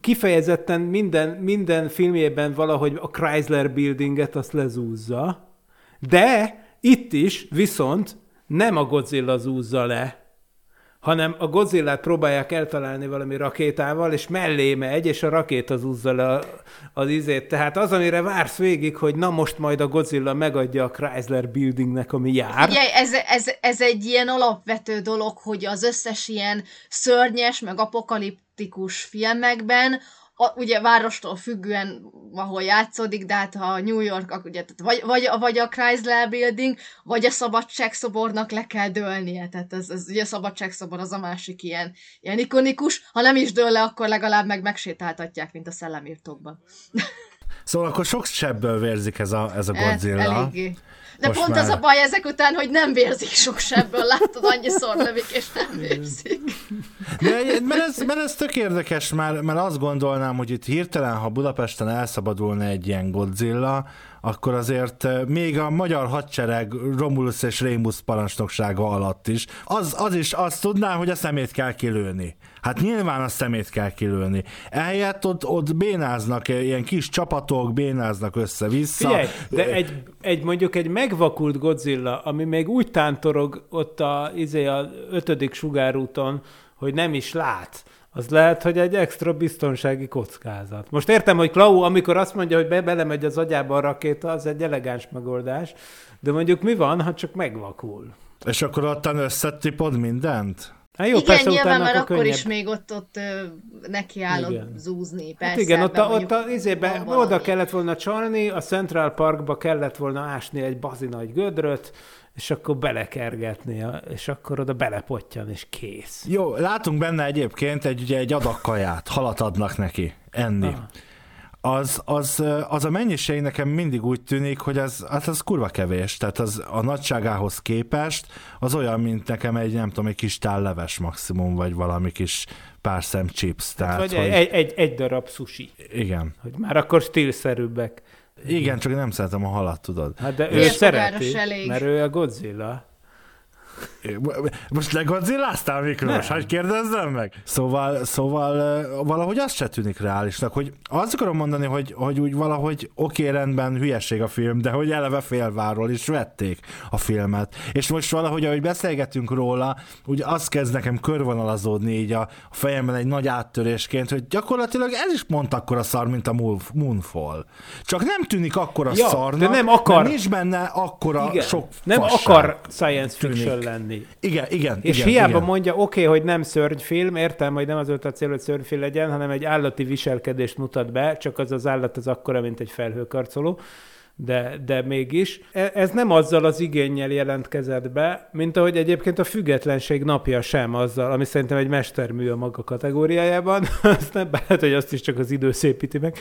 kifejezetten minden, minden filmjében valahogy a Chrysler Buildinget azt lezúzza, de itt is viszont nem a Godzilla zúzza le, hanem a Godzilla próbálják eltalálni valami rakétával, és mellé megy, és a rakéta zúzza le az izét. Tehát az, amire vársz végig, hogy na most majd a Godzilla megadja a Chrysler Buildingnek, ami jár. Ugye, ez, ez, ez egy ilyen alapvető dolog, hogy az összes ilyen szörnyes, meg apokaliptikus filmekben a, ugye várostól függően, ahol játszódik, de hát ha New York, ugye, tehát vagy, vagy, vagy a Chrysler Building, vagy a Szabadságszobornak le kell dőlnie, tehát ez, ez ugye a Szabadságszobor az a másik ilyen, ilyen ikonikus, ha nem is dől le, akkor legalább meg megsétáltatják, mint a szellemírtókban. Szóval akkor sok sebből vérzik ez a, ez a Godzilla. El, eléggé. De Most pont már... az a baj ezek után, hogy nem vérzik sok sebből, látod, annyiszor lövik, és nem vérzik. De, mert, ez, mert ez tök érdekes, mert, mert azt gondolnám, hogy itt hirtelen, ha Budapesten elszabadulna egy ilyen Godzilla, akkor azért eh, még a magyar hadsereg Romulus és Rémus parancsnoksága alatt is, az, az is azt tudná, hogy a szemét kell kilőni. Hát nyilván a szemét kell kilőni. Ehelyett ott, ott bénáznak, eh, ilyen kis csapatok bénáznak össze-vissza. Figyelj, de egy, egy mondjuk egy megvakult Godzilla, ami még úgy tántorog ott a, izé, a ötödik sugárúton, hogy nem is lát, az lehet, hogy egy extra biztonsági kockázat. Most értem, hogy Klau, amikor azt mondja, hogy be belemegy az agyába a rakéta, az egy elegáns megoldás, de mondjuk mi van, ha csak megvakul? És akkor ottan összetipod mindent? Hát jó, igen, persze, nyilván, mert akkor könnyebb. is még ott, ott ö, nekiállod Igen. zúzni. Persze, Hát igen, ott, a, ott a, izébe, oda kellett volna csalni, a Central Parkba kellett volna ásni egy bazi nagy gödröt, és akkor belekergetni, és akkor oda belepottyan, és kész. Jó, látunk benne egyébként egy, ugye egy adag kaját, halat adnak neki enni. Ah. Az, az, az a mennyiség nekem mindig úgy tűnik, hogy az, az, az kurva kevés. Tehát az a nagyságához képest az olyan, mint nekem egy, nem tudom, egy kis tál leves maximum, vagy valami kis pár szem chips. Tehát, Vagy hogy, egy, egy, egy darab sushi, Igen. hogy már akkor stílszerűbbek. Igen, csak nem szeretem a halat, tudod. Hát de ő Miért szereti, elég? mert ő a Godzilla. Most legodzilláztál, Miklós? Nem. Hogy kérdezzem meg? Szóval, szóval valahogy az se tűnik reálisnak, hogy azt akarom mondani, hogy, hogy úgy valahogy oké, rendben, hülyeség a film, de hogy eleve félváról is vették a filmet. És most valahogy, ahogy beszélgetünk róla, úgy az kezd nekem körvonalazódni így a, a fejemben egy nagy áttörésként, hogy gyakorlatilag ez is pont akkora szar, mint a Moon- Moonfall. Csak nem tűnik akkora Ja, szarnak, de nem akar- mert nincs benne akkora Igen. sok nem fasság. akar science fiction tűnik. Lenni. Igen, igen. És igen, hiába igen. mondja, oké, okay, hogy nem szörnyfilm, értem, hogy nem az volt a cél, hogy szörnyfilm legyen, hanem egy állati viselkedést mutat be, csak az az állat az akkora, mint egy felhőkarcoló, de, de mégis. E- Ez nem azzal az igényel jelentkezett be, mint ahogy egyébként a függetlenség napja sem azzal, ami szerintem egy mestermű a maga kategóriájában, azt nem lehet, hogy azt is csak az idő szépíti meg,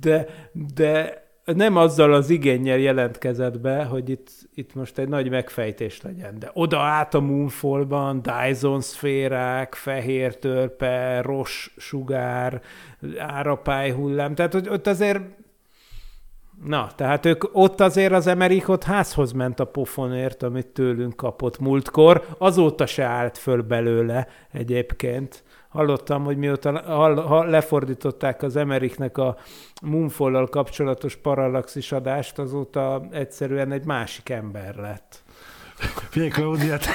de, de nem azzal az igényel jelentkezett be, hogy itt, itt most egy nagy megfejtés legyen. De oda át a Moonfallban Dyson szférák, fehér törpe, ros sugár, árapály hullám. Tehát, hogy ott azért Na, tehát ők ott azért az Emerichot házhoz ment a pofonért, amit tőlünk kapott múltkor, azóta se állt föl belőle egyébként. Hallottam, hogy mióta ha lefordították az Emerichnek a Moonfall-al kapcsolatos parallaxis adást, azóta egyszerűen egy másik ember lett. Figyelj, Claudia, te,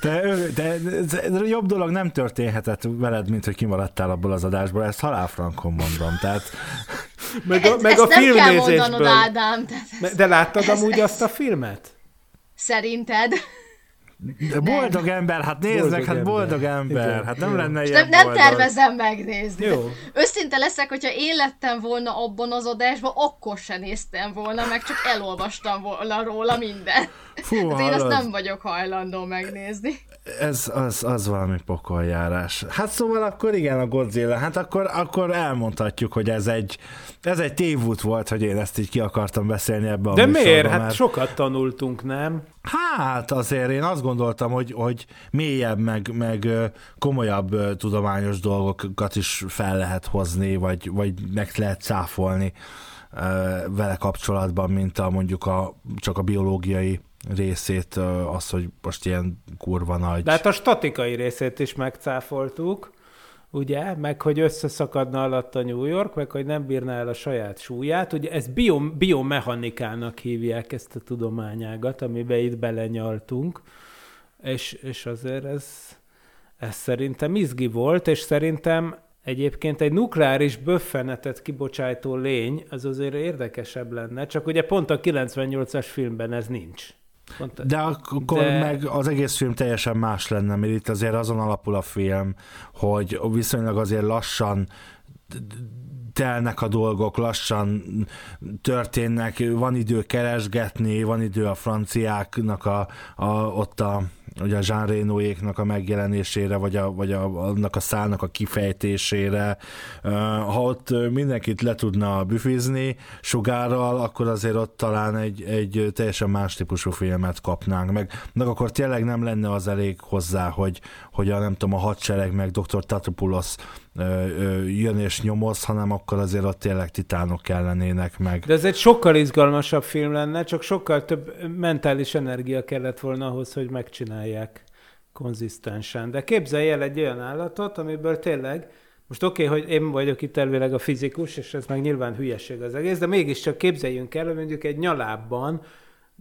te, te, te, jobb dolog nem történhetett veled, mint hogy kimaradtál abból az adásból, ezt halálfrankon mondom. Tehát Meg a, Ezt, meg ezt a nem kell mondanod, filmnézésből. Ádám. Tehát Me- De láttad Ez- amúgy ez- azt a filmet? szerinted? De boldog ember, hát nézd meg, Boldog hát ember. boldog ember, Igen. hát nem Jó. lenne ilyen nem, nem tervezem megnézni. Jó. Őszinte leszek, hogyha én lettem volna abban az adásban, akkor se néztem volna, meg csak elolvastam volna róla minden. Fú, Hát én azt nem vagyok hajlandó megnézni. Ez az, az valami pokoljárás. Hát szóval akkor igen, a Godzilla, hát akkor, akkor elmondhatjuk, hogy ez egy, ez egy tévút volt, hogy én ezt így ki akartam beszélni ebbe a De miért? Hát mert- sokat tanultunk, nem? Hát azért én azt gondoltam, hogy, hogy mélyebb, meg, meg komolyabb tudományos dolgokat is fel lehet hozni, vagy, vagy meg lehet cáfolni vele kapcsolatban, mint a mondjuk a, csak a biológiai részét, az, hogy most ilyen kurva nagy. De hát a statikai részét is megcáfoltuk, ugye? Meg, hogy összeszakadna alatt a New York, meg, hogy nem bírná el a saját súlyát. Ugye ezt bio, biomechanikának hívják ezt a tudományágat, amiben itt belenyaltunk. És, és azért ez, ez szerintem izgi volt, és szerintem egyébként egy nukleáris böffenetet kibocsátó lény, az azért érdekesebb lenne, csak ugye pont a 98-as filmben ez nincs. Pont De akkor De- De... meg az egész film teljesen más lenne, mert itt azért azon alapul a film, hogy viszonylag azért lassan telnek a dolgok, lassan történnek, van idő keresgetni, van idő a franciáknak a, a, ott a, ugye a Jean Renoéknak a megjelenésére, vagy, a, vagy a, annak a szálnak a kifejtésére. Ha ott mindenkit le tudna büfizni sugárral, akkor azért ott talán egy, egy teljesen más típusú filmet kapnánk. Meg, meg akkor tényleg nem lenne az elég hozzá, hogy, hogy a nem tudom, a hadsereg meg Dr. Tatopoulos jön és nyomoz, hanem akkor azért ott tényleg titánok kellenének meg. De ez egy sokkal izgalmasabb film lenne, csak sokkal több mentális energia kellett volna ahhoz, hogy megcsinálják konzisztensen. De képzelj el egy olyan állatot, amiből tényleg, most oké, okay, hogy én vagyok itt elvileg a fizikus, és ez meg nyilván hülyeség az egész, de mégiscsak képzeljünk el, hogy mondjuk egy nyalábban,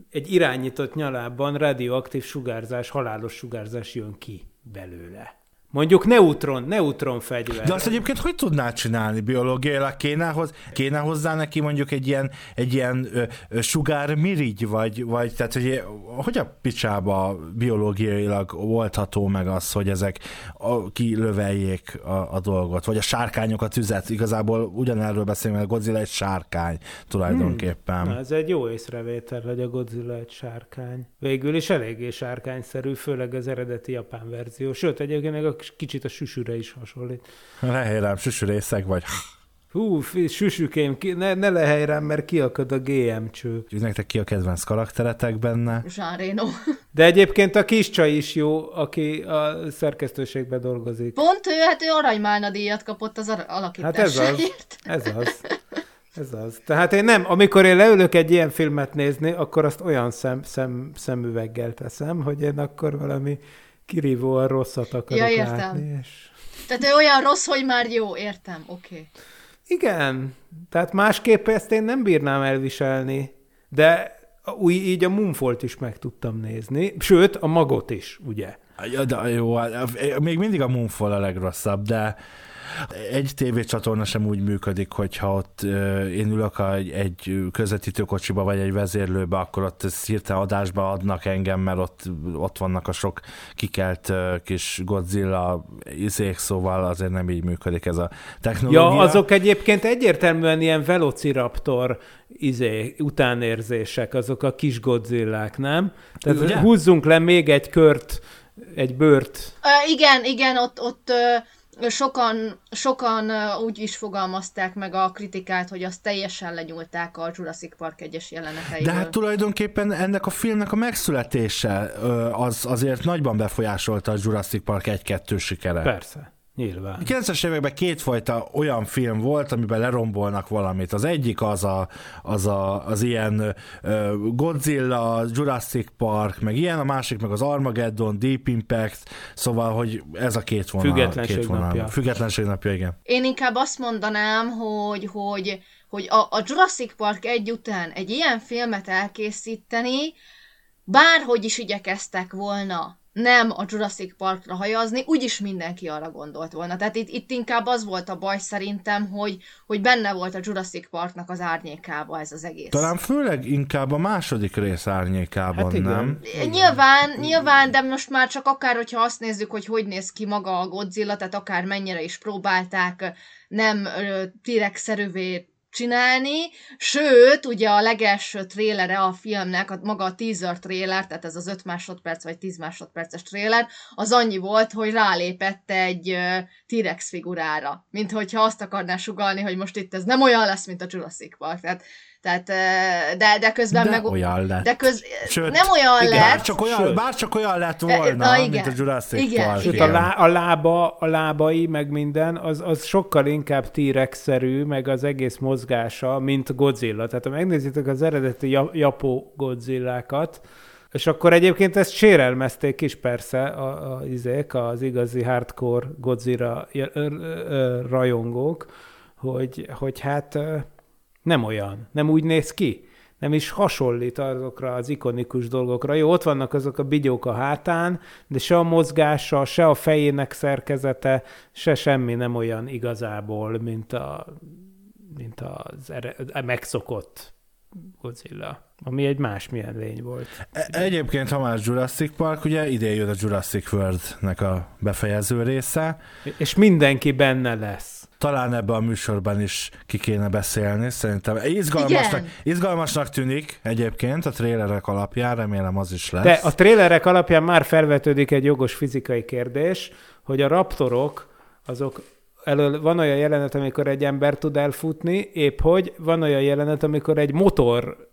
egy irányított nyalábban radioaktív sugárzás, halálos sugárzás jön ki belőle. Mondjuk neutron, neutron fegyver. De azt egyébként hogy tudná csinálni biológiailag? Kéne, hoz, kéne hozzá neki mondjuk egy ilyen, egy ilyen ö, ö, sugár mirigy, vagy, vagy tehát hogy, hogy a picsába biológiailag oldható meg az, hogy ezek a, kilöveljék a, a dolgot, vagy a sárkányok a tüzet, igazából ugyanerről beszélünk, mert a Godzilla egy sárkány tulajdonképpen. Hmm. Na, ez egy jó észrevétel, hogy a Godzilla egy sárkány. Végül is eléggé sárkányszerű, főleg az eredeti japán verzió. Sőt, egyébként meg a kicsit a süsüre is hasonlít. Lehely rám, süsürészek vagy. Hú, süsükém, ne, ne lehely rám, mert kiakad a GM cső. Nektek ki a kedvenc karakteretek benne? Jean Reno. De egyébként a kis csaj is jó, aki a szerkesztőségben dolgozik. Pont ő, hát ő aranymálna díjat kapott az alakításáért. Hát ez az. Ez az. Ez az. Tehát én nem, amikor én leülök egy ilyen filmet nézni, akkor azt olyan szem, szem, szemüveggel teszem, hogy én akkor valami kirívóan rosszat akarok ja, értem. látni. És... Tehát ő olyan rossz, hogy már jó, értem, oké. Okay. Igen, tehát másképp ezt én nem bírnám elviselni, de új, így a Mumfolt is meg tudtam nézni, sőt, a magot is, ugye? Ja, de jó, hát, még mindig a Moonfall a legrosszabb, de egy tévécsatorna sem úgy működik, hogyha ott én ülök egy, egy közvetítőkocsiba vagy egy vezérlőbe, akkor ott hirtelen adásba adnak engem, mert ott, ott vannak a sok kikelt kis Godzilla izék, szóval azért nem így működik ez a technológia. Ja, azok egyébként egyértelműen ilyen Velociraptor izé, utánérzések, azok a kis Godzillák, nem? Tehát Ugye? húzzunk le még egy kört, egy bőrt. Uh, igen, igen, ott, ott uh sokan, sokan úgy is fogalmazták meg a kritikát, hogy azt teljesen lenyúlták a Jurassic Park egyes jeleneteiből. De hát tulajdonképpen ennek a filmnek a megszületése az azért nagyban befolyásolta a Jurassic Park 1-2 sikere. Persze. Nyilván. A 90-es években kétfajta olyan film volt, amiben lerombolnak valamit. Az egyik az a, az, a, az ilyen Godzilla, Jurassic Park, meg ilyen, a másik meg az Armageddon, Deep Impact, szóval, hogy ez a két vonal. Függetlenség két vonal. napja. Függetlenség napja, igen. Én inkább azt mondanám, hogy, hogy, hogy a, a Jurassic Park egy után egy ilyen filmet elkészíteni, bárhogy is igyekeztek volna nem a Jurassic Parkra hajazni, úgyis mindenki arra gondolt volna. Tehát itt, itt inkább az volt a baj szerintem, hogy, hogy benne volt a Jurassic Parknak az árnyékába ez az egész. Talán főleg inkább a második rész árnyékában, hát igen. nem? Nyilván, nyilván, de most már csak akár, hogyha azt nézzük, hogy hogy néz ki maga a Godzilla, tehát akár mennyire is próbálták nem T-rex-szerűvé csinálni, sőt, ugye a legelső trélere a filmnek, a, maga a teaser tréler, tehát ez az 5 másodperc vagy 10 másodperces tréler, az annyi volt, hogy rálépett egy uh, T-rex figurára, mint hogyha azt akarná sugalni, hogy most itt ez nem olyan lesz, mint a Jurassic Park. Tehát tehát, de, de közben de meg... olyan lett. De köz, Sőt, nem olyan igen, lett. Bár csak olyan, bár csak olyan lett volna, a, igen, mint a Jurassic igen, Park. Sőt, a, lá, a, lába, a lábai, meg minden, az, az sokkal inkább T-rex-szerű, meg az egész mozgása, mint Godzilla. Tehát ha megnézitek az eredeti Japó Godzillákat, és akkor egyébként ezt sérelmezték is persze a, a, izék, az igazi hardcore Godzilla rajongók, hogy, hogy hát nem olyan, nem úgy néz ki, nem is hasonlít azokra az ikonikus dolgokra. Jó, ott vannak azok a bigyók a hátán, de se a mozgása, se a fejének szerkezete, se semmi nem olyan igazából, mint, a, mint az ere, a megszokott Godzilla, ami egy másmilyen lény volt. E- egyébként, ha már Jurassic Park, ugye ide jön a Jurassic World-nek a befejező része. És mindenki benne lesz talán ebben a műsorban is ki kéne beszélni. Szerintem izgalmasnak, izgalmasnak tűnik egyébként a trélerek alapján, remélem az is lesz. De a trélerek alapján már felvetődik egy jogos fizikai kérdés, hogy a raptorok azok elől van olyan jelenet, amikor egy ember tud elfutni, épp hogy van olyan jelenet, amikor egy motor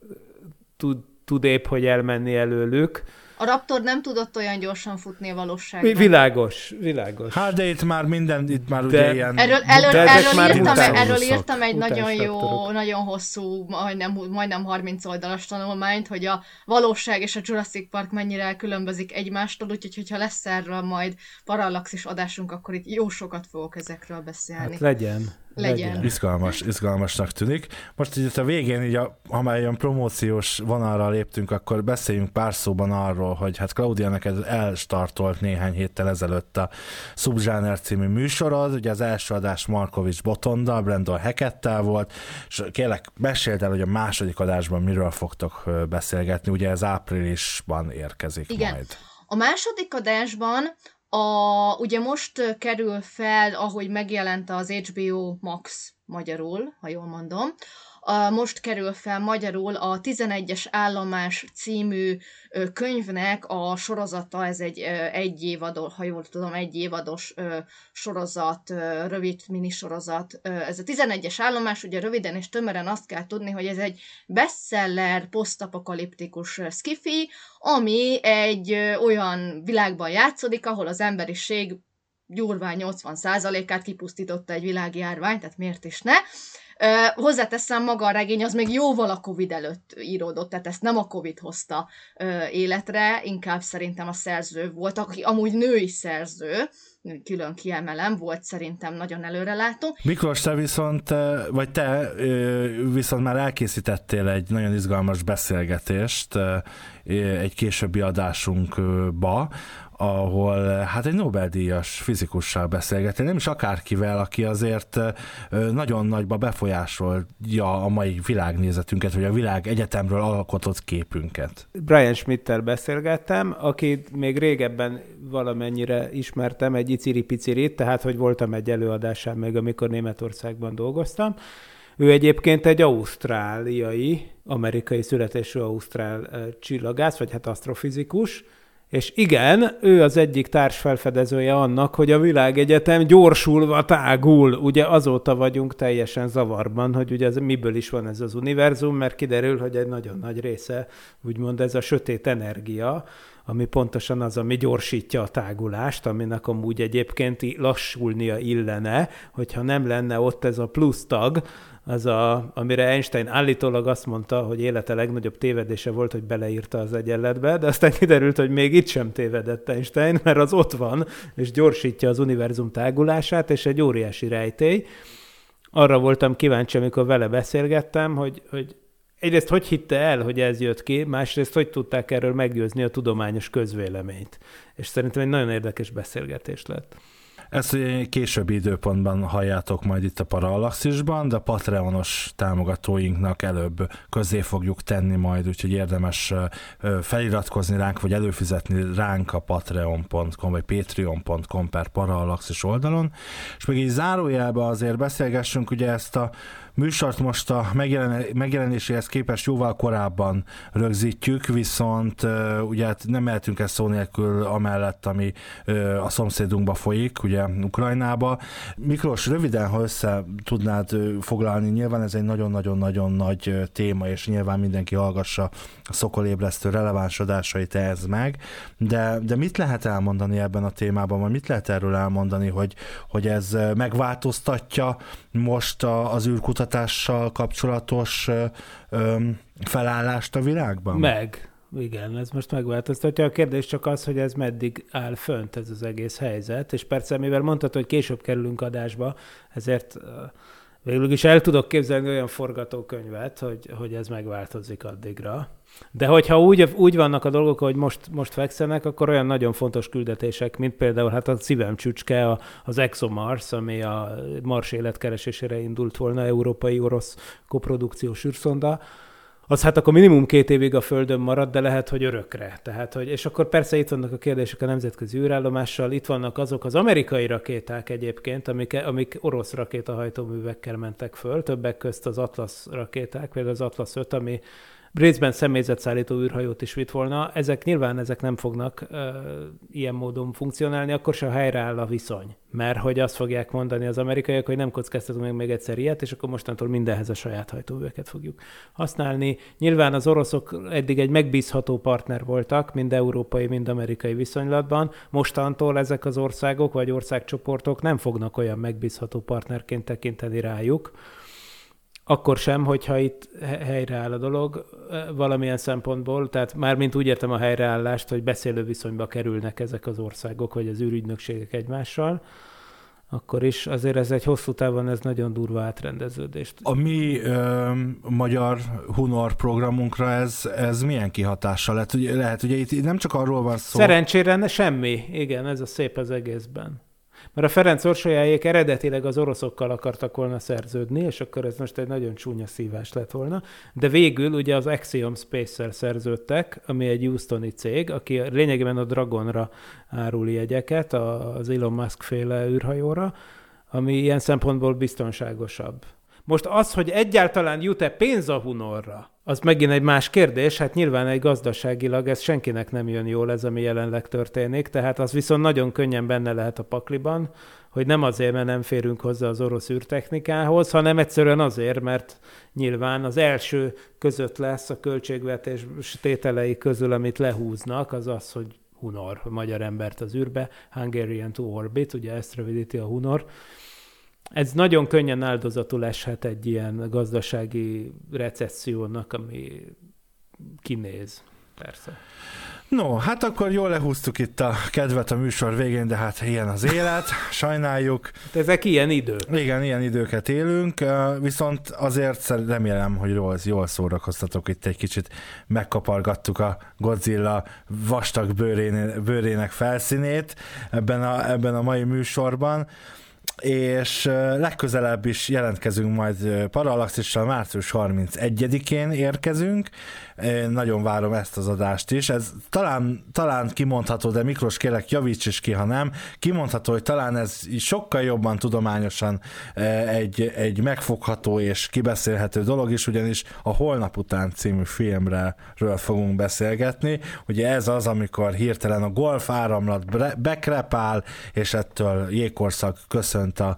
tud, tud épp hogy elmenni előlük, A Raptor nem tudott olyan gyorsan futni a valóságban. Világos, világos. Hát de itt már minden, itt már De- ugye ilyen... Erről, erről, De erről, már írtam, erről írtam egy nagyon jó, Mutánsfaktorok. nagyon hosszú, majdnem, majdnem 30 oldalas tanulmányt, hogy a valóság és a Jurassic Park mennyire elkülönbözik egymástól, úgyhogy hogyha lesz erről majd parallaxis adásunk, akkor itt jó sokat fogok ezekről beszélni. Hát legyen. Legyen. Izgalmas, izgalmasnak tűnik. Most így a végén, így a, ha már ilyen promóciós vonalra léptünk, akkor beszéljünk pár szóban arról, hogy hát Claudia neked elstartolt néhány héttel ezelőtt a Subzsáner című műsorod, ugye az első adás Markovics Botondal, Brandon Hekettel volt, és kérlek, meséld el, hogy a második adásban miről fogtok beszélgetni, ugye ez áprilisban érkezik Igen. majd. A második adásban a, ugye most kerül fel, ahogy megjelent az HBO Max magyarul, ha jól mondom, a, most kerül fel magyarul a 11-es állomás című könyvnek a sorozata, ez egy egy évados, ha jól tudom, egy évados sorozat, rövid minisorozat. Ez a 11-es állomás, ugye röviden és tömören azt kell tudni, hogy ez egy bestseller, posztapokaliptikus skifi, ami egy olyan világban játszódik, ahol az emberiség gyurván 80%-át kipusztította egy világjárvány, tehát miért is ne. Ö, hozzáteszem, maga a regény az még jóval a Covid előtt íródott, tehát ezt nem a Covid hozta életre, inkább szerintem a szerző volt, aki amúgy női szerző, külön kiemelem, volt szerintem nagyon előrelátó. Miklós, te viszont, vagy te viszont már elkészítettél egy nagyon izgalmas beszélgetést egy későbbi adásunkba, ahol hát egy Nobel-díjas fizikussal beszélgettél, nem is akárkivel, aki azért nagyon nagyba befolyásolja a mai világnézetünket, vagy a világ egyetemről alkotott képünket. Brian Schmidt-tel beszélgettem, akit még régebben valamennyire ismertem, egy iciri-picirit, tehát hogy voltam egy előadásán még, amikor Németországban dolgoztam. Ő egyébként egy ausztráliai, amerikai születésű ausztrál csillagász, vagy hát asztrofizikus, és igen, ő az egyik társfelfedezője annak, hogy a világegyetem gyorsulva tágul. Ugye azóta vagyunk teljesen zavarban, hogy ugye ez, miből is van ez az univerzum, mert kiderül, hogy egy nagyon nagy része, úgymond ez a sötét energia, ami pontosan az, ami gyorsítja a tágulást, aminek amúgy egyébként lassulnia illene, hogyha nem lenne ott ez a plusz tag, az a, amire Einstein állítólag azt mondta, hogy élete legnagyobb tévedése volt, hogy beleírta az egyenletbe, de aztán kiderült, hogy még itt sem tévedett Einstein, mert az ott van, és gyorsítja az univerzum tágulását, és egy óriási rejtély. Arra voltam kíváncsi, amikor vele beszélgettem, hogy, hogy egyrészt hogy hitte el, hogy ez jött ki, másrészt hogy tudták erről meggyőzni a tudományos közvéleményt. És szerintem egy nagyon érdekes beszélgetés lett. Ezt ugye későbbi időpontban halljátok majd itt a Parallaxisban, de a Patreonos támogatóinknak előbb közé fogjuk tenni majd, úgyhogy érdemes feliratkozni ránk, vagy előfizetni ránk a patreon.com, vagy patreon.com per Parallaxis oldalon. És még így zárójelben azért beszélgessünk, ugye ezt a műsort most a megjelen, megjelenéséhez képest jóval korábban rögzítjük, viszont ugye hát nem mehetünk ezt szó nélkül amellett, ami a szomszédunkba folyik, ugye Ukrajnába. Miklós, röviden, ha össze tudnád foglalni, nyilván ez egy nagyon-nagyon-nagyon nagy téma, és nyilván mindenki hallgassa a szokolébresztő releváns adásait ehhez meg, de, de mit lehet elmondani ebben a témában, vagy mit lehet erről elmondani, hogy, hogy ez megváltoztatja most az űrkutatással kapcsolatos felállást a világban? Meg. Igen, ez most megváltoztatja. A kérdés csak az, hogy ez meddig áll fönt ez az egész helyzet, és persze, mivel mondtad, hogy később kerülünk adásba, ezért végül is el tudok képzelni olyan forgatókönyvet, hogy, hogy ez megváltozik addigra. De hogyha úgy, úgy vannak a dolgok, hogy most, most fekszenek, akkor olyan nagyon fontos küldetések, mint például hát a szívem csücske, a- az ExoMars, ami a Mars életkeresésére indult volna, európai-orosz koprodukciós űrszonda, az hát akkor minimum két évig a Földön marad, de lehet, hogy örökre. Tehát, hogy, és akkor persze itt vannak a kérdések a nemzetközi űrállomással, itt vannak azok az amerikai rakéták egyébként, amik, amik orosz rakétahajtóművekkel mentek föl, többek közt az Atlas rakéták, például az Atlas 5, ami részben személyzetszállító űrhajót is vitt volna. Ezek nyilván ezek nem fognak ö, ilyen módon funkcionálni, akkor se helyreáll a viszony. Mert hogy azt fogják mondani az amerikaiak, hogy nem kockáztatunk meg még egyszer ilyet, és akkor mostantól mindenhez a saját hajtóműveket fogjuk használni. Nyilván az oroszok eddig egy megbízható partner voltak, mind európai, mind amerikai viszonylatban. Mostantól ezek az országok vagy országcsoportok nem fognak olyan megbízható partnerként tekinteni rájuk, akkor sem, hogyha itt helyreáll a dolog valamilyen szempontból, tehát mármint úgy értem a helyreállást, hogy beszélő viszonyba kerülnek ezek az országok, vagy az űrügynökségek egymással, akkor is azért ez egy hosszú távon ez nagyon durva átrendeződést. A mi ö, magyar Hunor programunkra ez, ez milyen kihatással lett? Ugye, lehet, ugye itt nem csak arról van szó... Szerencsére ne semmi, igen, ez a szép az egészben. Mert a Ferenc Orsolyáék eredetileg az oroszokkal akartak volna szerződni, és akkor ez most egy nagyon csúnya szívás lett volna, de végül ugye az Axiom Space-szel szerződtek, ami egy Houstoni cég, aki lényegében a Dragonra árul jegyeket, az Elon Musk féle űrhajóra, ami ilyen szempontból biztonságosabb. Most az, hogy egyáltalán jut-e pénz a Hunorra, az megint egy más kérdés, hát nyilván egy gazdaságilag ez senkinek nem jön jól ez, ami jelenleg történik, tehát az viszont nagyon könnyen benne lehet a pakliban, hogy nem azért, mert nem férünk hozzá az orosz űrtechnikához, hanem egyszerűen azért, mert nyilván az első között lesz a költségvetés tételei közül, amit lehúznak, az az, hogy Hunor, magyar embert az űrbe, Hungarian to Orbit, ugye ezt rövidíti a Hunor, ez nagyon könnyen áldozatul eshet egy ilyen gazdasági recessziónak, ami kinéz, persze. No, hát akkor jól lehúztuk itt a kedvet a műsor végén, de hát ilyen az élet, sajnáljuk. De ezek ilyen idők. Igen, ilyen időket élünk, viszont azért remélem, hogy jól, jól szórakoztatok itt egy kicsit, megkapargattuk a Godzilla vastag bőrén, bőrének felszínét ebben a, ebben a mai műsorban és legközelebb is jelentkezünk majd Parallaxissal, március 31-én érkezünk, én nagyon várom ezt az adást is. Ez talán, talán kimondható, de Miklós kérlek javíts is ki, ha nem. Kimondható, hogy talán ez sokkal jobban tudományosan egy, egy megfogható és kibeszélhető dolog is, ugyanis a Holnap után című filmről fogunk beszélgetni. Ugye ez az, amikor hirtelen a golf áramlat bekrepál, és ettől jégkorszak köszönt a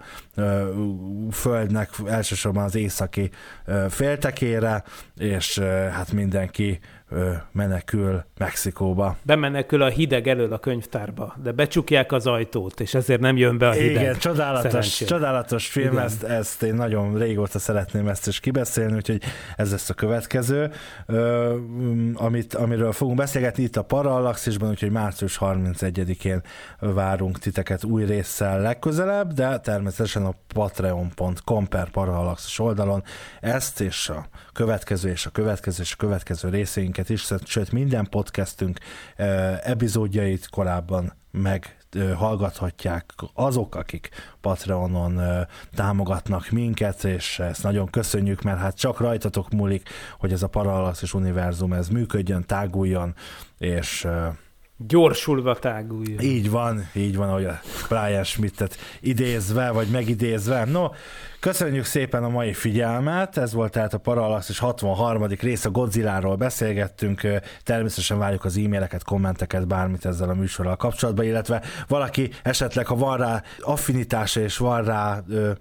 földnek elsősorban az északi féltekére, és hát mindenki menekül Mexikóba. Bemenekül a hideg elől a könyvtárba, de becsukják az ajtót, és ezért nem jön be a hideg. Igen, csodálatos, csodálatos film, Igen. Ezt, ezt én nagyon régóta szeretném ezt is kibeszélni, úgyhogy ez lesz a következő, amit, amiről fogunk beszélgetni itt a Parallaxisban, úgyhogy március 31-én várunk titeket új résszel legközelebb, de természetesen a patreon.com per Parallaxis oldalon ezt és a következő és a következő és a következő részeinket is, sőt minden podcastünk epizódjait korábban meg hallgathatják azok, akik Patreonon támogatnak minket, és ezt nagyon köszönjük, mert hát csak rajtatok múlik, hogy ez a Parallaxis univerzum ez működjön, táguljon, és Gyorsulva táguljon. Így van, így van, ahogy a Brian Schmidt-et idézve, vagy megidézve. No, köszönjük szépen a mai figyelmet, ez volt tehát a Parallax 63. rész, a Godzilla-ról beszélgettünk, természetesen várjuk az e-maileket, kommenteket, bármit ezzel a műsorral kapcsolatban, illetve valaki esetleg, ha van rá affinitása és van rá ö,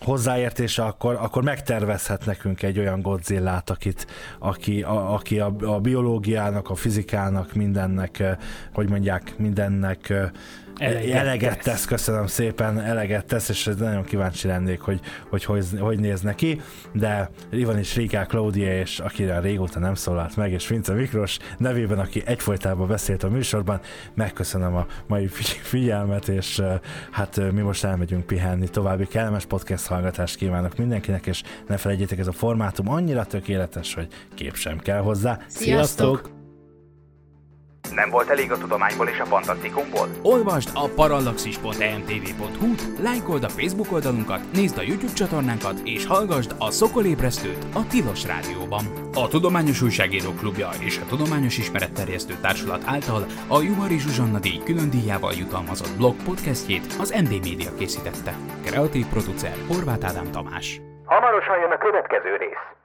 hozzáértése, akkor, akkor megtervezhet nekünk egy olyan Godzillát, akit, aki, a, aki a, a biológiának, a fizikának, mindennek, hogy mondják, mindennek eleget, eleget tesz. köszönöm szépen, eleget tesz, és nagyon kíváncsi lennék, hogy hogy, hogy, hogy néz neki, de Ivan is Rika Claudia, és akire régóta nem szólalt meg, és Vince Miklós nevében, aki egyfolytában beszélt a műsorban, megköszönöm a mai figyelmet, és hát mi most elmegyünk pihenni, további kellemes podcast hallgatást kívánok mindenkinek, és ne felejtjétek, ez a formátum annyira tökéletes, hogy kép sem kell hozzá. Sziasztok! Sziasztok! Nem volt elég a tudományból és a fantasztikumból? Olvasd a parallaxis.emtv.hu, lájkold a Facebook oldalunkat, nézd a YouTube csatornánkat, és hallgassd a Szokolébresztőt a Tilos Rádióban. A Tudományos Újságírók Klubja és a Tudományos Ismeretterjesztő Társulat által a Juhari Zsuzsanna díj külön díjával jutalmazott blog podcastjét az MD Media készítette. Kreatív producer Horváth Ádám Tamás. Hamarosan jön a következő rész.